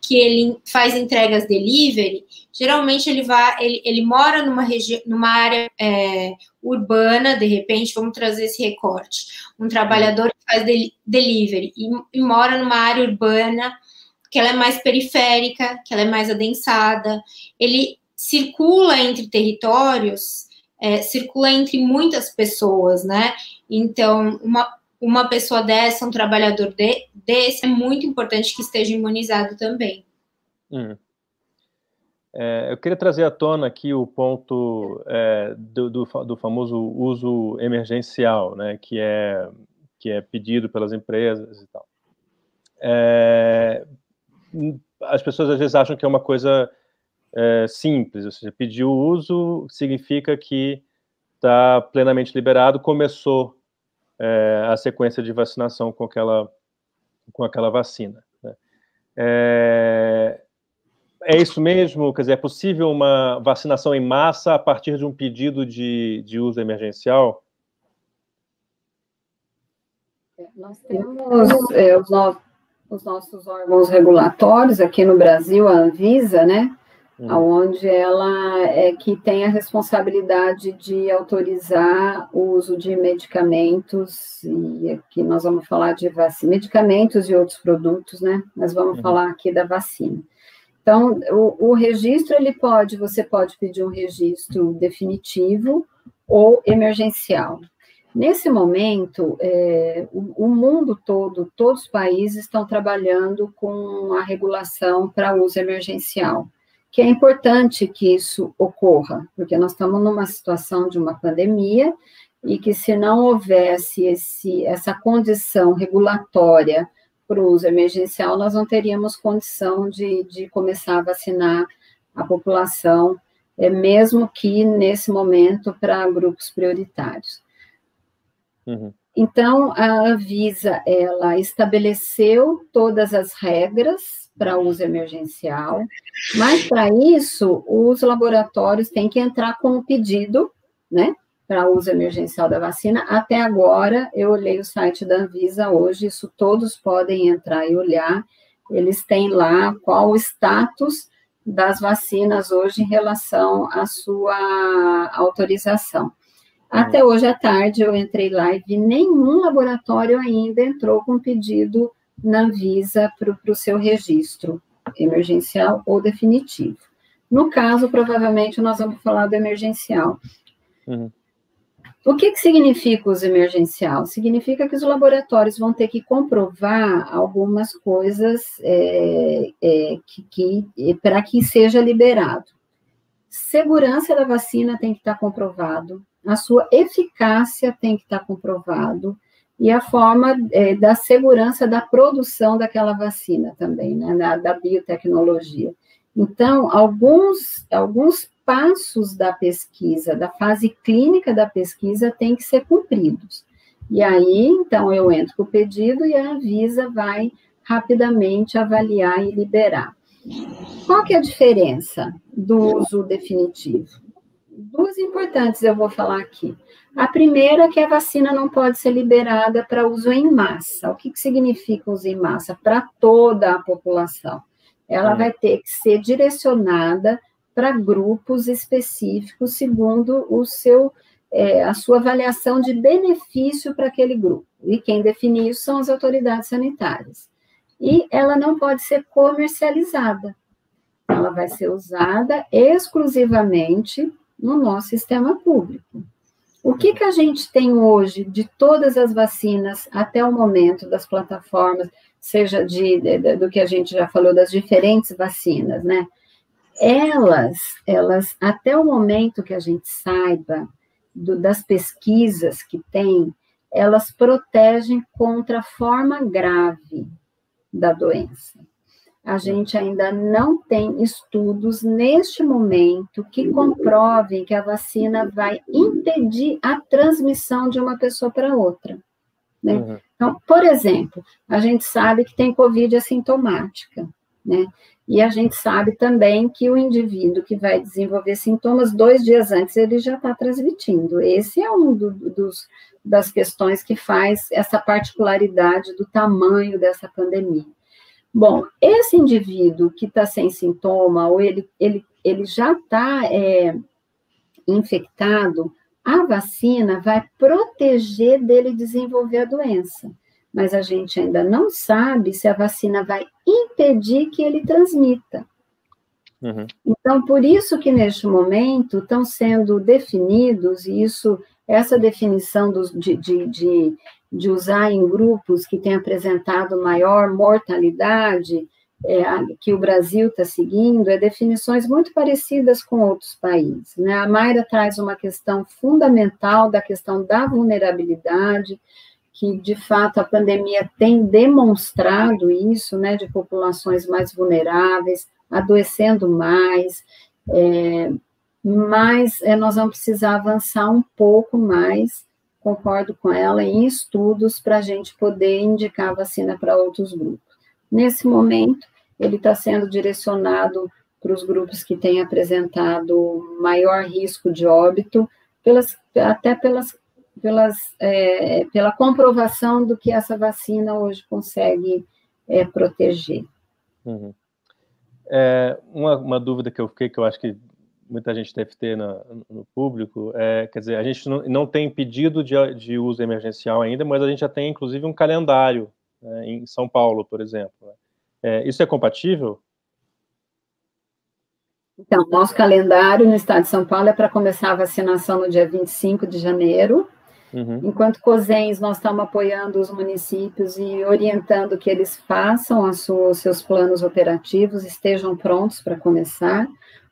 que ele faz entregas delivery, geralmente ele vai, ele, ele mora numa numa área é, urbana, de repente, vamos trazer esse recorte. Um trabalhador que faz delivery e, e, mora numa área urbana, que ela é mais periférica, que ela é mais adensada, ele circula entre territórios, é, circula entre muitas pessoas, né? Então, uma uma pessoa dessa, um trabalhador de, desse, é muito importante que esteja imunizado também. Hum. É, eu queria trazer à tona aqui o ponto é, do, do, do, famoso uso emergencial, né, que é que é pedido pelas empresas e tal. É, as pessoas às vezes acham que é uma coisa é, simples, ou seja, pedir o uso significa que está plenamente liberado, começou é, a sequência de vacinação com aquela, com aquela vacina. Né? É, é, isso mesmo? Quer dizer, é possível uma vacinação em massa a partir de um pedido de, de uso emergencial? É, nós temos é, os, no, os, nossos órgãos regulatórios aqui no Brasil, a Anvisa, né? Uhum. Onde ela é que tem a responsabilidade de autorizar o uso de medicamentos, e aqui nós vamos falar de vacina, medicamentos e outros produtos, né? Mas vamos uhum. falar aqui da vacina. Então, o, o registro, ele pode, você pode pedir um registro definitivo ou emergencial. Nesse momento, é, o, o, mundo todo, todos os países estão trabalhando com a regulação para uso emergencial, que é importante que isso ocorra, porque nós estamos numa situação de uma pandemia e que se não houvesse esse, essa condição regulatória para o uso emergencial, nós não teríamos condição de, de começar a vacinar a população, é, mesmo que nesse momento para grupos prioritários. Uhum. Então, a Anvisa, ela estabeleceu todas as regras para uso emergencial, mas para isso, os laboratórios têm que entrar com o pedido, né, para uso emergencial da vacina. Até agora, eu olhei o site da Anvisa hoje, isso todos podem entrar e olhar, eles têm lá qual o status das vacinas hoje em relação à sua autorização. Até hoje à tarde eu entrei lá e vi nenhum laboratório ainda entrou com pedido na Anvisa para o seu registro emergencial ou definitivo. No caso, provavelmente nós vamos falar do emergencial. Uhum. O que, que significa os emergencial? Significa que os laboratórios vão ter que comprovar algumas coisas é, é, que, que para que seja liberado. Segurança da vacina tem que estar comprovado, a sua eficácia tem que estar comprovado e a forma é, da segurança da produção daquela vacina também, né, da, da biotecnologia. Então, alguns, alguns passos da pesquisa, da fase clínica da pesquisa, têm que ser cumpridos. E aí, então, eu entro com o pedido e a Anvisa vai rapidamente avaliar e liberar. Qual que é a diferença do uso definitivo? duas importantes eu vou falar aqui. A primeira é que a vacina não pode ser liberada para uso em massa. O que, que significa uso em massa? Para toda a população. Ela é. vai ter que ser direcionada para grupos específicos, segundo o seu, é, a sua avaliação de benefício para aquele grupo. E quem define isso são as autoridades sanitárias. E ela não pode ser comercializada. Ela vai ser usada exclusivamente no nosso sistema público. O que, que a gente tem hoje de todas as vacinas até o momento das plataformas, seja de, de, do que a gente já falou das diferentes vacinas, né? Elas, elas até o momento que a gente saiba do, das pesquisas que tem, elas protegem contra a forma grave da doença a gente ainda não tem estudos neste momento que comprovem que a vacina vai impedir a transmissão de uma pessoa para outra. Né? Uhum. Então, por exemplo, a gente sabe que tem Covid assintomática, né? E a gente sabe também que o indivíduo que vai desenvolver sintomas dois dias antes ele já está transmitindo. Esse é um do, dos, das questões que faz essa particularidade do tamanho dessa pandemia. Bom, esse indivíduo que está sem sintoma, ou ele, ele, ele já está é, infectado, a vacina vai proteger dele desenvolver a doença. Mas a gente ainda não sabe se a vacina vai impedir que ele transmita. Uhum. Então, por isso que neste momento estão sendo definidos, e isso, essa definição dos, de, de, de de usar em grupos que têm apresentado maior mortalidade, é, que o Brasil está seguindo, é definições muito parecidas com outros países. Né? A Mayra traz uma questão fundamental da questão da vulnerabilidade, que de fato a pandemia tem demonstrado isso, né, de populações mais vulneráveis, adoecendo mais, é, mas é, nós vamos precisar avançar um pouco mais concordo com ela, em estudos para a gente poder indicar a vacina para outros grupos. Nesse momento, ele está sendo direcionado para os grupos que têm apresentado maior risco de óbito, pelas, até pelas pelas, é, pela comprovação do que essa vacina hoje consegue é, proteger. Uhum. É, uma, uma, dúvida que eu fiquei, que eu acho que muita gente deve ter no, no público, é, quer dizer, a gente não, não tem pedido de, de, uso emergencial ainda, mas a gente já tem, inclusive, um calendário né, em São Paulo, por exemplo. Né? É, isso é compatível? Então, nosso calendário no estado de São Paulo é para começar a vacinação no dia 25 de janeiro, Uhum. Enquanto COSENS, nós estamos apoiando os municípios e orientando que eles façam os seus planos operativos, estejam prontos para começar.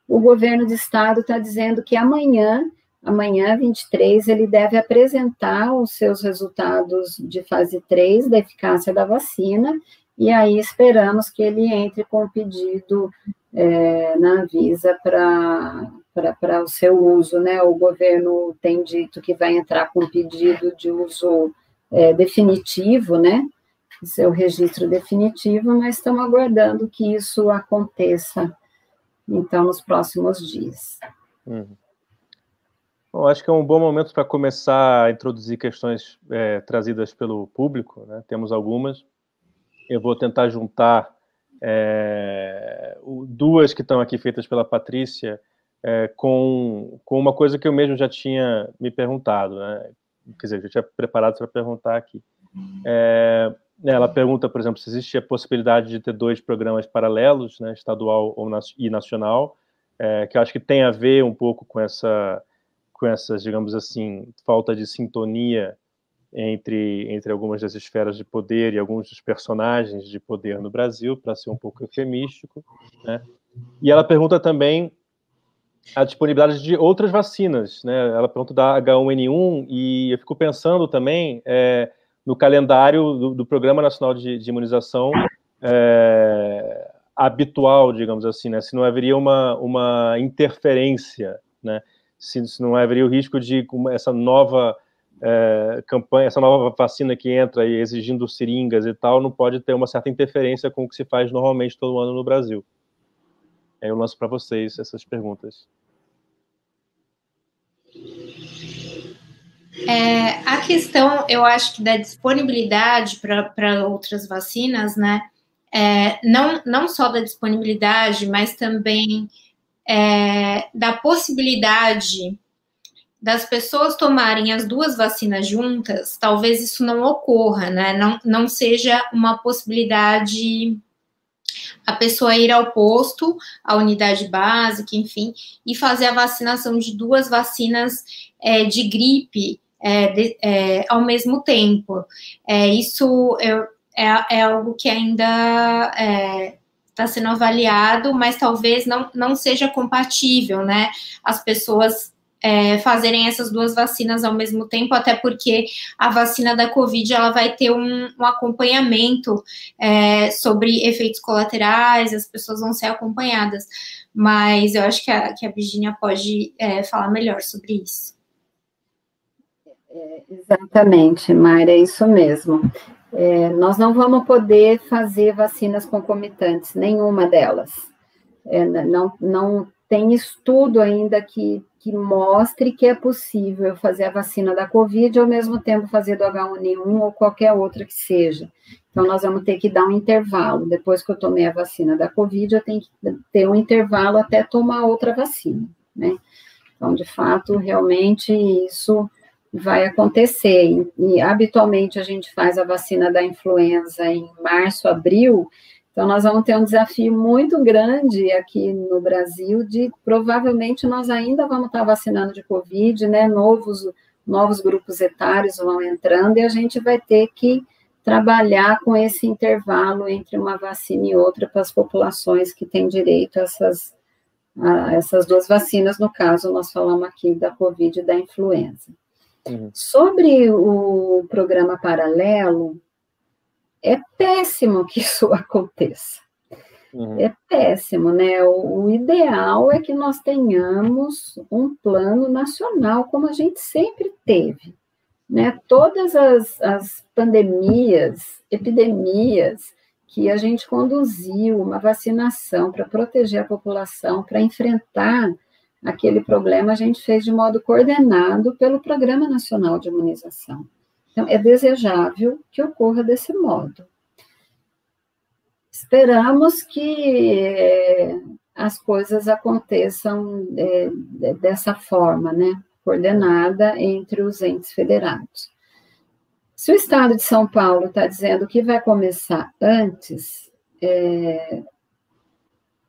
O governo de estado está dizendo que amanhã, amanhã, 23, ele deve apresentar os seus resultados de fase 3 da eficácia da vacina, e aí esperamos que ele entre com o pedido é, na Anvisa para o seu uso, né? O governo tem dito que vai entrar com pedido de uso é, definitivo, né? Seu registro definitivo, mas estamos aguardando que isso aconteça, então, nos próximos dias. Uhum. Bom, acho que é um bom momento para começar a introduzir questões é, trazidas pelo público, né? Temos algumas. Eu vou tentar juntar é, duas que estão aqui feitas pela Patrícia é, com, com uma coisa que eu mesmo já tinha me perguntado, né? quer dizer, já tinha preparado para perguntar aqui. É, ela pergunta, por exemplo, se existe a possibilidade de ter dois programas paralelos, né, estadual ou, e nacional, é, que eu acho que tem a ver um pouco com essa, com essas, digamos assim, falta de sintonia entre, entre algumas das esferas de poder e alguns dos personagens de poder no Brasil, para ser um pouco eufemístico. Né? E ela pergunta também a disponibilidade de outras vacinas, né? Ela pergunta da H1N1 e eu fico pensando também é, no calendário do, do, Programa Nacional de, de Imunização é, habitual, digamos assim, né? Se não haveria uma, uma interferência, né? Se, se não haveria o risco de essa nova é, campanha, essa nova vacina que entra e exigindo seringas e tal, não pode ter uma certa interferência com o que se faz normalmente todo ano no Brasil. Aí eu lanço para vocês essas perguntas. É, a questão, eu acho que da disponibilidade para outras vacinas, né? É, não, não só da disponibilidade, mas também é, da possibilidade das pessoas tomarem as duas vacinas juntas, talvez isso não ocorra, né? Não, não seja uma possibilidade a pessoa ir ao posto, à unidade básica, enfim, e fazer a vacinação de duas vacinas é, de gripe é, de, é, ao mesmo tempo. É, isso é, é, algo que ainda está é, sendo avaliado, mas talvez não, não seja compatível, né? As pessoas é, fazerem essas duas vacinas ao mesmo tempo, até porque a vacina da Covid ela vai ter um, um acompanhamento é, sobre efeitos colaterais, as pessoas vão ser acompanhadas. Mas eu acho que a, que a Virginia pode é, falar melhor sobre isso. É, exatamente, Mayra, é isso mesmo. É, nós não vamos poder fazer vacinas concomitantes, nenhuma delas. É, não, não tem estudo ainda que, que mostre que é possível fazer a vacina da Covid ao mesmo tempo fazer do H1N1 ou qualquer outra que seja. Então, nós vamos ter que dar um intervalo. Depois que eu tomei a vacina da Covid, eu tenho que ter um intervalo até tomar outra vacina, né? Então, de fato, realmente isso vai acontecer. E, e habitualmente a gente faz a vacina da influenza em março, abril, então, nós vamos ter um desafio muito grande aqui no Brasil de provavelmente nós ainda vamos estar vacinando de Covid, né? Novos, novos grupos etários vão entrando e a gente vai ter que trabalhar com esse intervalo entre uma vacina e outra para as populações que têm direito a essas, a essas duas vacinas. No caso, nós falamos aqui da Covid e da influenza. Uhum. Sobre o programa paralelo, é péssimo que isso aconteça. Uhum. É péssimo, né? O, o, ideal é que nós tenhamos um plano nacional, como a gente sempre teve. Né? Todas as, as pandemias, epidemias que a gente conduziu, uma vacinação para proteger a população, para enfrentar aquele problema a gente fez de modo coordenado pelo Programa Nacional de Imunização. Então, é desejável que ocorra desse modo. Esperamos que é, as coisas aconteçam é, dessa forma, né? Coordenada entre os entes federados. Se o Estado de São Paulo está dizendo que vai começar antes, é,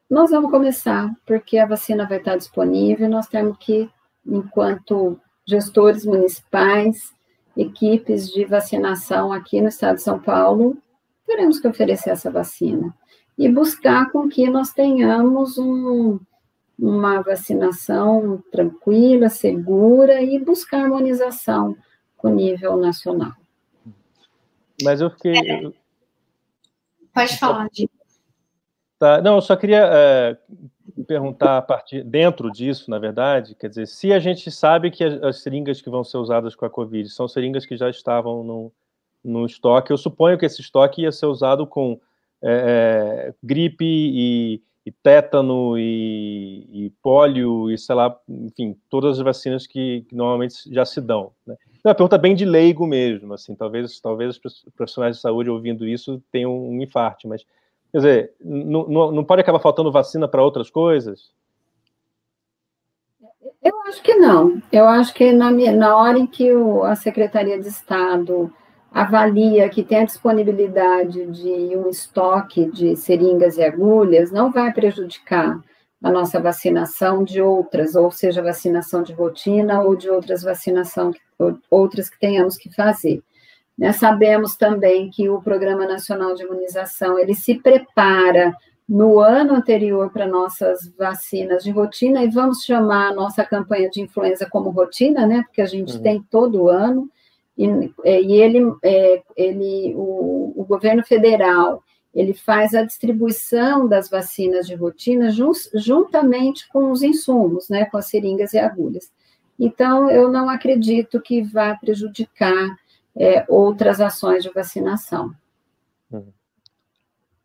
nós vamos começar, porque a vacina vai estar disponível, nós temos que, enquanto gestores municipais, equipes de vacinação aqui no estado de São Paulo, teremos que oferecer essa vacina e buscar com que nós tenhamos um, uma vacinação tranquila, segura e buscar harmonização com o nível nacional. Mas eu fiquei. É. Pode falar, Di. Tá, não, eu só queria é, perguntar a partir dentro disso, na verdade, quer dizer, se a gente sabe que as, as, seringas que vão ser usadas com a Covid são seringas que já estavam no, no estoque, eu suponho que esse estoque ia ser usado com é, é gripe e, e tétano e, e pólio e sei lá, enfim, todas as vacinas que, que normalmente já se dão. Né? É uma pergunta bem de leigo mesmo, assim, talvez, talvez os profissionais de saúde ouvindo isso tenham um infarto, mas Quer dizer, não, não pode acabar faltando vacina para outras coisas? Eu acho que não. Eu acho que na, na hora em que o, a Secretaria de Estado avalia que tem a disponibilidade de um estoque de seringas e agulhas, não vai prejudicar a nossa vacinação de outras, ou seja, vacinação de rotina ou de outras vacinação, outras que tenhamos que fazer. Né? Sabemos também que o Programa Nacional de Imunização, ele se prepara no ano anterior para nossas vacinas de rotina, e vamos chamar a nossa campanha de influenza como rotina, né, porque a gente uhum. tem todo ano, e, é, e ele, é, ele o, o, governo federal, ele faz a distribuição das vacinas de rotina juntamente com os insumos, né, com as seringas e agulhas. Então, eu não acredito que vá prejudicar é, outras ações de vacinação. Uhum.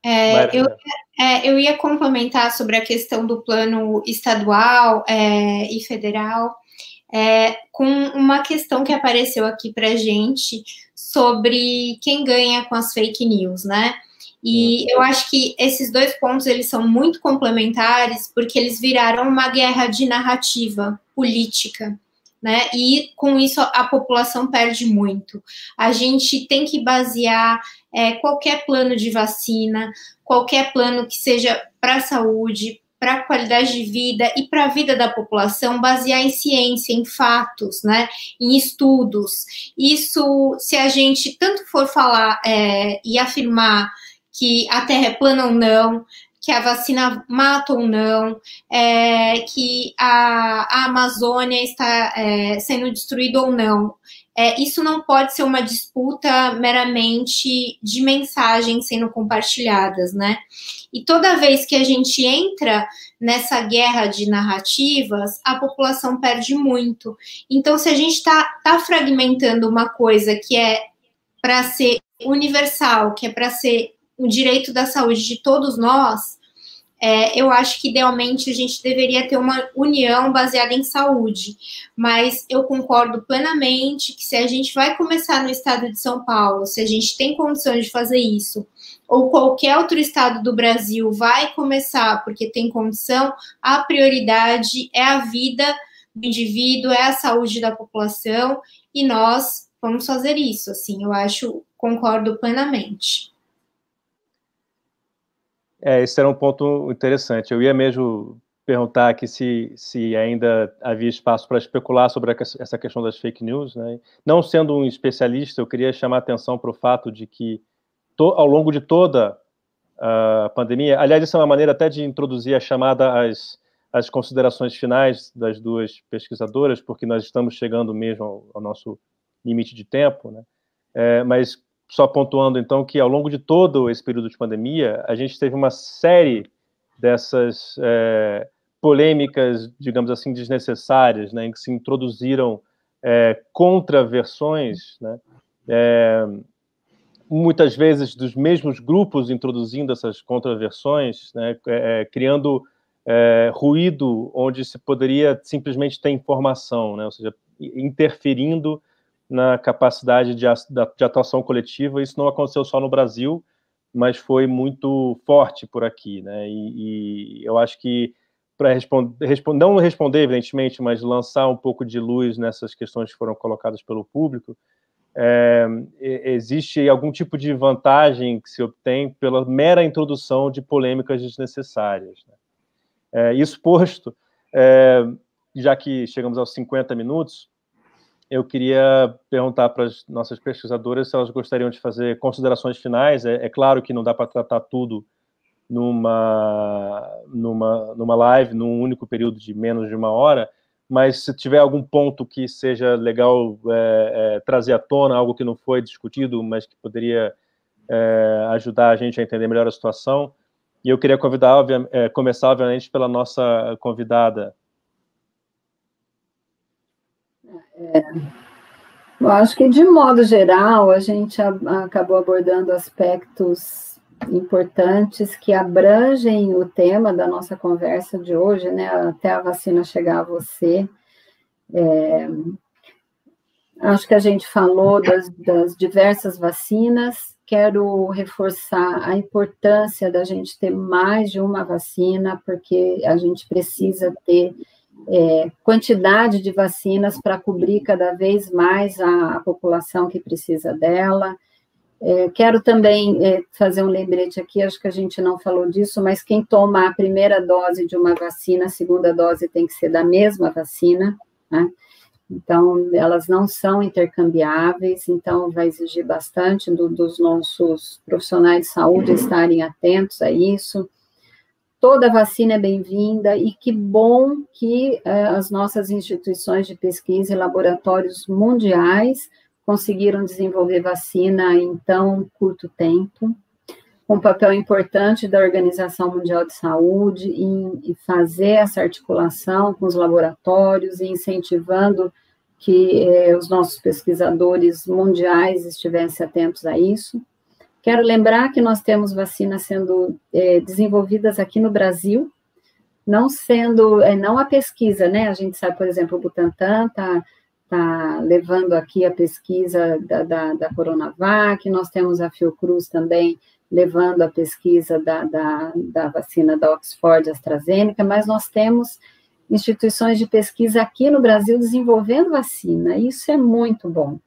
É, eu, é, eu ia complementar sobre a questão do plano estadual é, e federal, é, com uma questão que apareceu aqui para gente sobre quem ganha com as fake news, né? E uhum. eu acho que esses dois pontos eles são muito complementares porque eles viraram uma guerra de narrativa política né? E com isso a população perde muito. A gente tem que basear é, qualquer plano de vacina, qualquer plano que seja para a saúde, para a qualidade de vida e para a vida da população, basear em ciência, em fatos, né? Em estudos. Isso, se a gente tanto for falar é, e afirmar que a Terra é plana ou não, que a vacina mata ou não, é, que a, a, Amazônia está é, sendo destruída ou não. É, isso não pode ser uma disputa meramente de mensagens sendo compartilhadas, né? E toda vez que a gente entra nessa guerra de narrativas, a população perde muito. Então, se a gente está tá fragmentando uma coisa que é para ser universal, que é para ser o direito da saúde de todos nós, é, eu acho que idealmente a gente deveria ter uma união baseada em saúde, mas eu concordo plenamente que se a gente vai começar no estado de São Paulo, se a gente tem condições de fazer isso, ou qualquer outro estado do Brasil vai começar porque tem condição, a prioridade é a vida do indivíduo, é a saúde da população, e nós vamos fazer isso, assim, eu acho, concordo plenamente. É, esse era um ponto interessante. Eu ia mesmo perguntar aqui se, se ainda havia espaço para especular sobre essa questão das fake news. Né? Não sendo um especialista, eu queria chamar atenção para o fato de que, to, ao longo de toda a pandemia, aliás, isso é uma maneira até de introduzir a chamada às, às considerações finais das duas pesquisadoras, porque nós estamos chegando mesmo ao, ao nosso limite de tempo, né? É, mas só pontuando então que ao longo de todo esse período de pandemia, a gente teve uma série dessas é, polêmicas, digamos assim, desnecessárias, né, em que se introduziram é, contraversões, né, é, muitas vezes dos mesmos grupos introduzindo essas contraversões, né, é, criando é, ruído onde se poderia simplesmente ter informação, né? ou seja, interferindo na capacidade de, de atuação coletiva. Isso não aconteceu só no Brasil, mas foi muito forte por aqui, né? E, e eu acho que para responder, respond, não responder evidentemente, mas lançar um pouco de luz nessas questões que foram colocadas pelo público, é, existe algum tipo de vantagem que se obtém pela mera introdução de polêmicas desnecessárias. Né? É, isso posto, é, já que chegamos aos 50 minutos, eu queria perguntar para as nossas pesquisadoras se elas gostariam de fazer considerações finais. É, é claro que não dá para tratar tudo numa, numa, numa live, num único período de menos de uma hora, mas se tiver algum ponto que seja legal é, é, trazer à tona, algo que não foi discutido, mas que poderia é, ajudar a gente a entender melhor a situação. E eu queria convidar, é, começar, obviamente, pela nossa convidada, É, eu acho que, de modo geral, a gente acabou abordando aspectos importantes que abrangem o tema da nossa conversa de hoje, né? Até a vacina chegar a você. É, acho que a gente falou das, das diversas vacinas. Quero reforçar a importância da gente ter mais de uma vacina, porque a gente precisa ter é, quantidade de vacinas para cobrir cada vez mais a, a população que precisa dela. É, quero também é, fazer um lembrete aqui, acho que a gente não falou disso, mas quem toma a primeira dose de uma vacina, a segunda dose tem que ser da mesma vacina, né? Então, elas não são intercambiáveis, então vai exigir bastante do, dos nossos profissionais de saúde estarem atentos a isso toda vacina é bem-vinda e que bom que eh, as nossas instituições de pesquisa e laboratórios mundiais conseguiram desenvolver vacina em tão curto tempo, um papel importante da Organização Mundial de Saúde em, em fazer essa articulação com os laboratórios e incentivando que eh, os nossos pesquisadores mundiais estivessem atentos a isso. Quero lembrar que nós temos vacinas sendo é, desenvolvidas aqui no Brasil, não sendo, é, não a pesquisa, né? A gente sabe, por exemplo, o Butantan está tá levando aqui a pesquisa da, da, da, Coronavac, nós temos a Fiocruz também levando a pesquisa da, da, da vacina da Oxford AstraZeneca, mas nós temos instituições de pesquisa aqui no Brasil desenvolvendo vacina, isso é muito bom.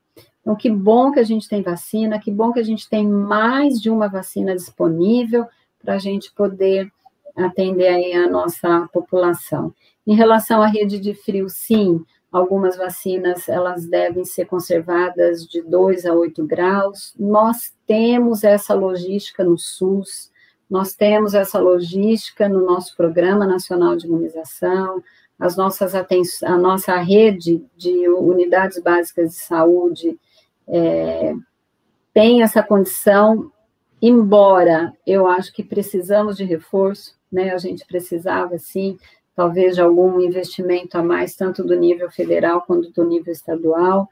Então, que bom que a gente tem vacina, que bom que a gente tem mais de uma vacina disponível para a gente poder atender aí a nossa população. Em relação à rede de frio, sim, algumas vacinas elas devem ser conservadas de 2 a 8 graus. Nós temos essa logística no SUS, nós temos essa logística no nosso Programa Nacional de Imunização, as nossas a nossa rede de unidades básicas de saúde é, tem essa condição, embora eu acho que precisamos de reforço, né? A gente precisava, sim, talvez de algum investimento a mais, tanto do nível federal quanto do nível estadual.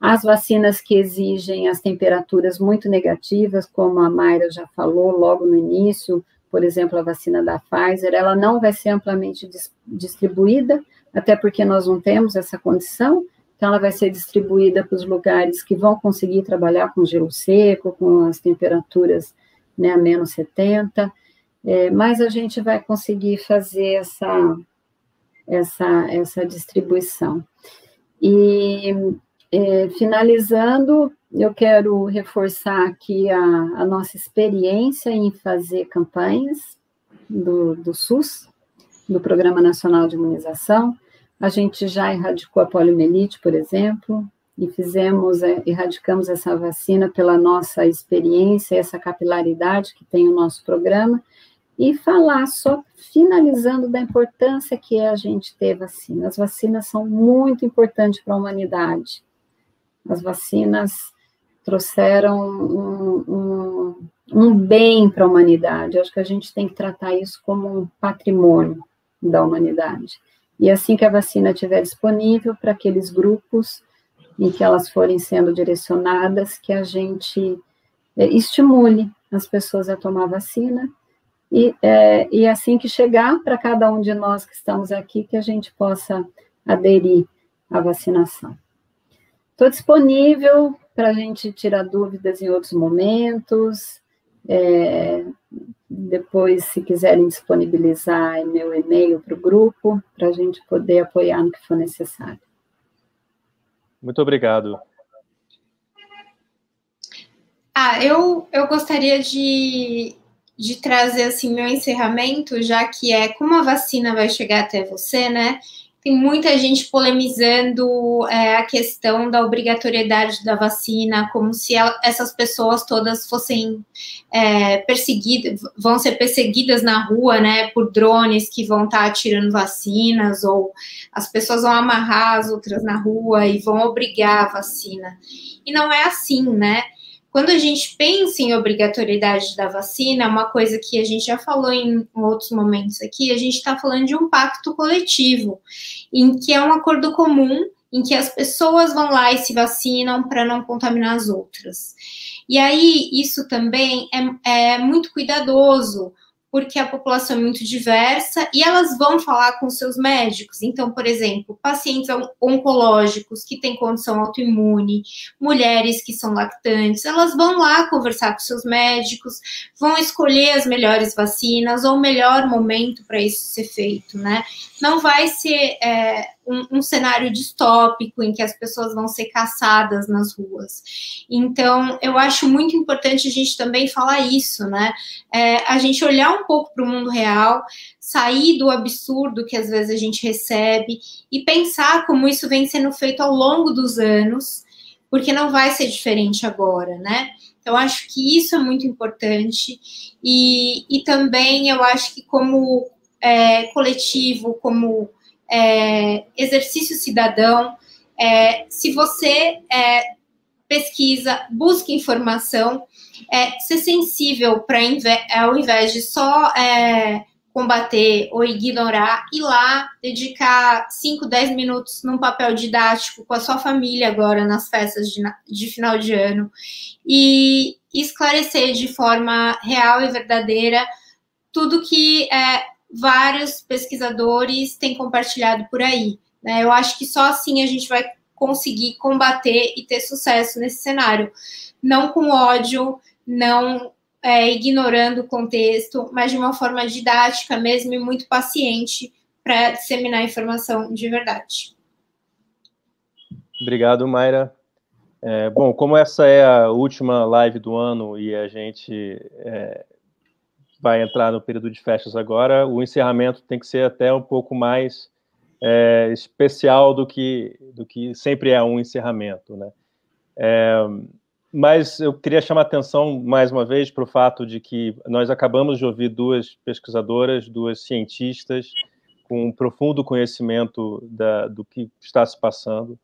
As vacinas que exigem as temperaturas muito negativas, como a Mayra já falou logo no início, por exemplo, a vacina da Pfizer, ela não vai ser amplamente distribuída, até porque nós não temos essa condição, então, ela vai ser distribuída para os lugares que vão conseguir trabalhar com gelo seco, com as temperaturas né, a menos 70, é, mas a gente vai conseguir fazer essa, essa, essa distribuição. E, é, finalizando, eu quero reforçar aqui a, a nossa experiência em fazer campanhas do, do SUS, do Programa Nacional de Imunização, a gente já erradicou a poliomielite, por exemplo, e fizemos, é, erradicamos essa vacina pela nossa experiência, essa capilaridade que tem o nosso programa, e falar só finalizando da importância que é a gente ter vacina. As vacinas são muito importantes para a humanidade. As vacinas trouxeram um, um, um bem para a humanidade. acho que a gente tem que tratar isso como um patrimônio da humanidade. E assim que a vacina estiver disponível para aqueles grupos em que elas forem sendo direcionadas, que a gente é, estimule as pessoas a tomar vacina e, é, e assim que chegar para cada um de nós que estamos aqui, que a gente possa aderir à vacinação. Estou disponível para a gente tirar dúvidas em outros momentos. É, depois, se quiserem disponibilizar meu e-mail para o grupo, para a gente poder apoiar no que for necessário. Muito obrigado. Ah, eu, eu gostaria de, de trazer assim meu encerramento, já que é como a vacina vai chegar até você, né? Tem muita gente polemizando é, a questão da obrigatoriedade da vacina, como se ela, essas pessoas todas fossem é, perseguidas, vão ser perseguidas na rua, né, por drones que vão estar tá atirando vacinas, ou as pessoas vão amarrar as outras na rua e vão obrigar a vacina. E não é assim, né? Quando a gente pensa em obrigatoriedade da vacina, uma coisa que a gente já falou em outros momentos aqui, a gente está falando de um pacto coletivo, em que é um acordo comum, em que as pessoas vão lá e se vacinam para não contaminar as outras. E aí, isso também é, é muito cuidadoso, porque a população é muito diversa e elas vão falar com seus médicos. Então, por exemplo, pacientes oncológicos que têm condição autoimune, mulheres que são lactantes, elas vão lá conversar com seus médicos, vão escolher as melhores vacinas ou o melhor momento para isso ser feito, né? Não vai ser é, um, um, cenário distópico em que as pessoas vão ser caçadas nas ruas. Então, eu acho muito importante a gente também falar isso, né? É, a gente olhar um pouco para o mundo real, sair do absurdo que às vezes a gente recebe e pensar como isso vem sendo feito ao longo dos anos, porque não vai ser diferente agora, né? Então, acho que isso é muito importante. E, e também eu acho que, como é, coletivo, como é, exercício cidadão. É, se você é, pesquisa, busca informação, é, ser sensível para, ao invés de só é, combater ou ignorar, ir lá, dedicar 5, 10 minutos num papel didático com a sua família agora nas festas de, de final de ano e esclarecer de forma real e verdadeira tudo que é, vários pesquisadores têm compartilhado por aí. Né? Eu acho que só assim a gente vai conseguir combater e ter sucesso nesse cenário. Não com ódio, não é, ignorando o contexto, mas de uma forma didática mesmo e muito paciente para disseminar informação de verdade. Obrigado, Mayra. É, bom, como essa é a última live do ano e a gente é, vai entrar no período de festas agora, o encerramento tem que ser até um pouco mais é, especial do que, do que sempre é um encerramento, né? É, mas eu queria chamar atenção mais uma vez para o fato de que nós acabamos de ouvir duas pesquisadoras, duas cientistas com um profundo conhecimento da, do que está se passando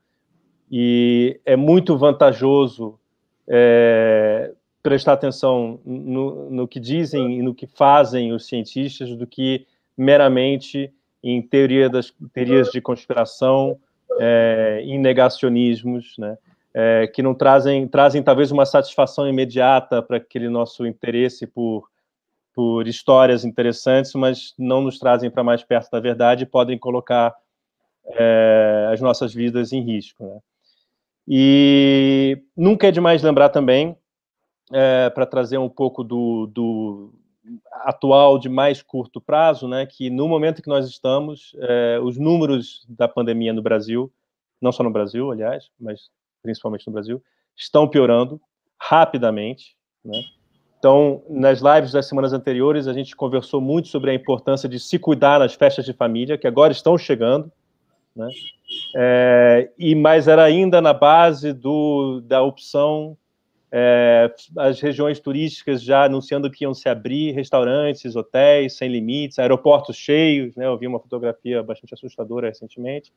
e é muito vantajoso é, prestar atenção no, no que dizem e no que fazem os cientistas do que meramente em teoria das, teorias de conspiração, é, em negacionismos, né, é, que não trazem, trazem talvez uma satisfação imediata para aquele nosso interesse por, por histórias interessantes, mas não nos trazem para mais perto da verdade e podem colocar é, as nossas vidas em risco. Né. E nunca é demais lembrar também é, para trazer um pouco do, do, atual de mais curto prazo, né, que no momento que nós estamos, é, os números da pandemia no Brasil, não só no Brasil, aliás, mas principalmente no Brasil, estão piorando rapidamente. Né? Então, nas lives das semanas anteriores, a gente conversou muito sobre a importância de se cuidar nas festas de família, que agora estão chegando, né? É, e mas era ainda na base do, da opção é, as regiões turísticas já anunciando que iam se abrir, restaurantes, hotéis sem limites, aeroportos cheios, né? Eu vi uma fotografia bastante assustadora recentemente.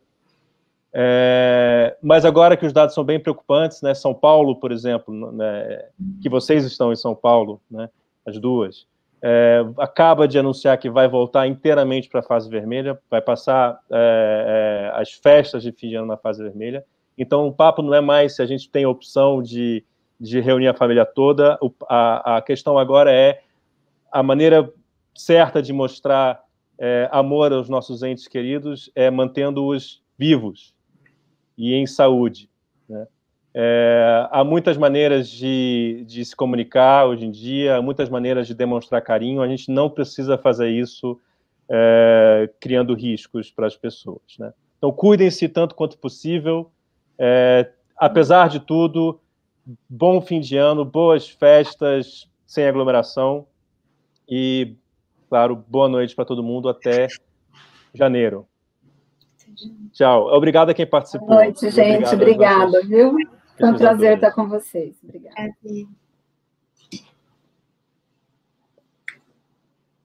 É, mas agora que os dados são bem preocupantes, né? São Paulo, por exemplo, né? que vocês estão em São Paulo, né? As duas, é, acaba de anunciar que vai voltar inteiramente para a fase vermelha, vai passar é, é, as festas de fim de ano na fase vermelha. Então, o papo não é mais se a gente tem a opção de de reunir a família toda. a, a questão agora é a maneira certa de mostrar é, amor aos nossos entes queridos é mantendo-os vivos e em saúde. Né? É, há muitas maneiras de, de, se comunicar hoje em dia, há muitas maneiras de demonstrar carinho. A gente não precisa fazer isso é, criando riscos para as pessoas. Né? Então, cuidem-se tanto quanto possível. É, apesar de tudo, bom fim de ano, boas festas sem aglomeração e, claro, boa noite para todo mundo até janeiro. Tchau. Obrigado a quem participou. Boa noite, gente. Obrigada, viu? Foi um prazer estar com vocês. Obrigada.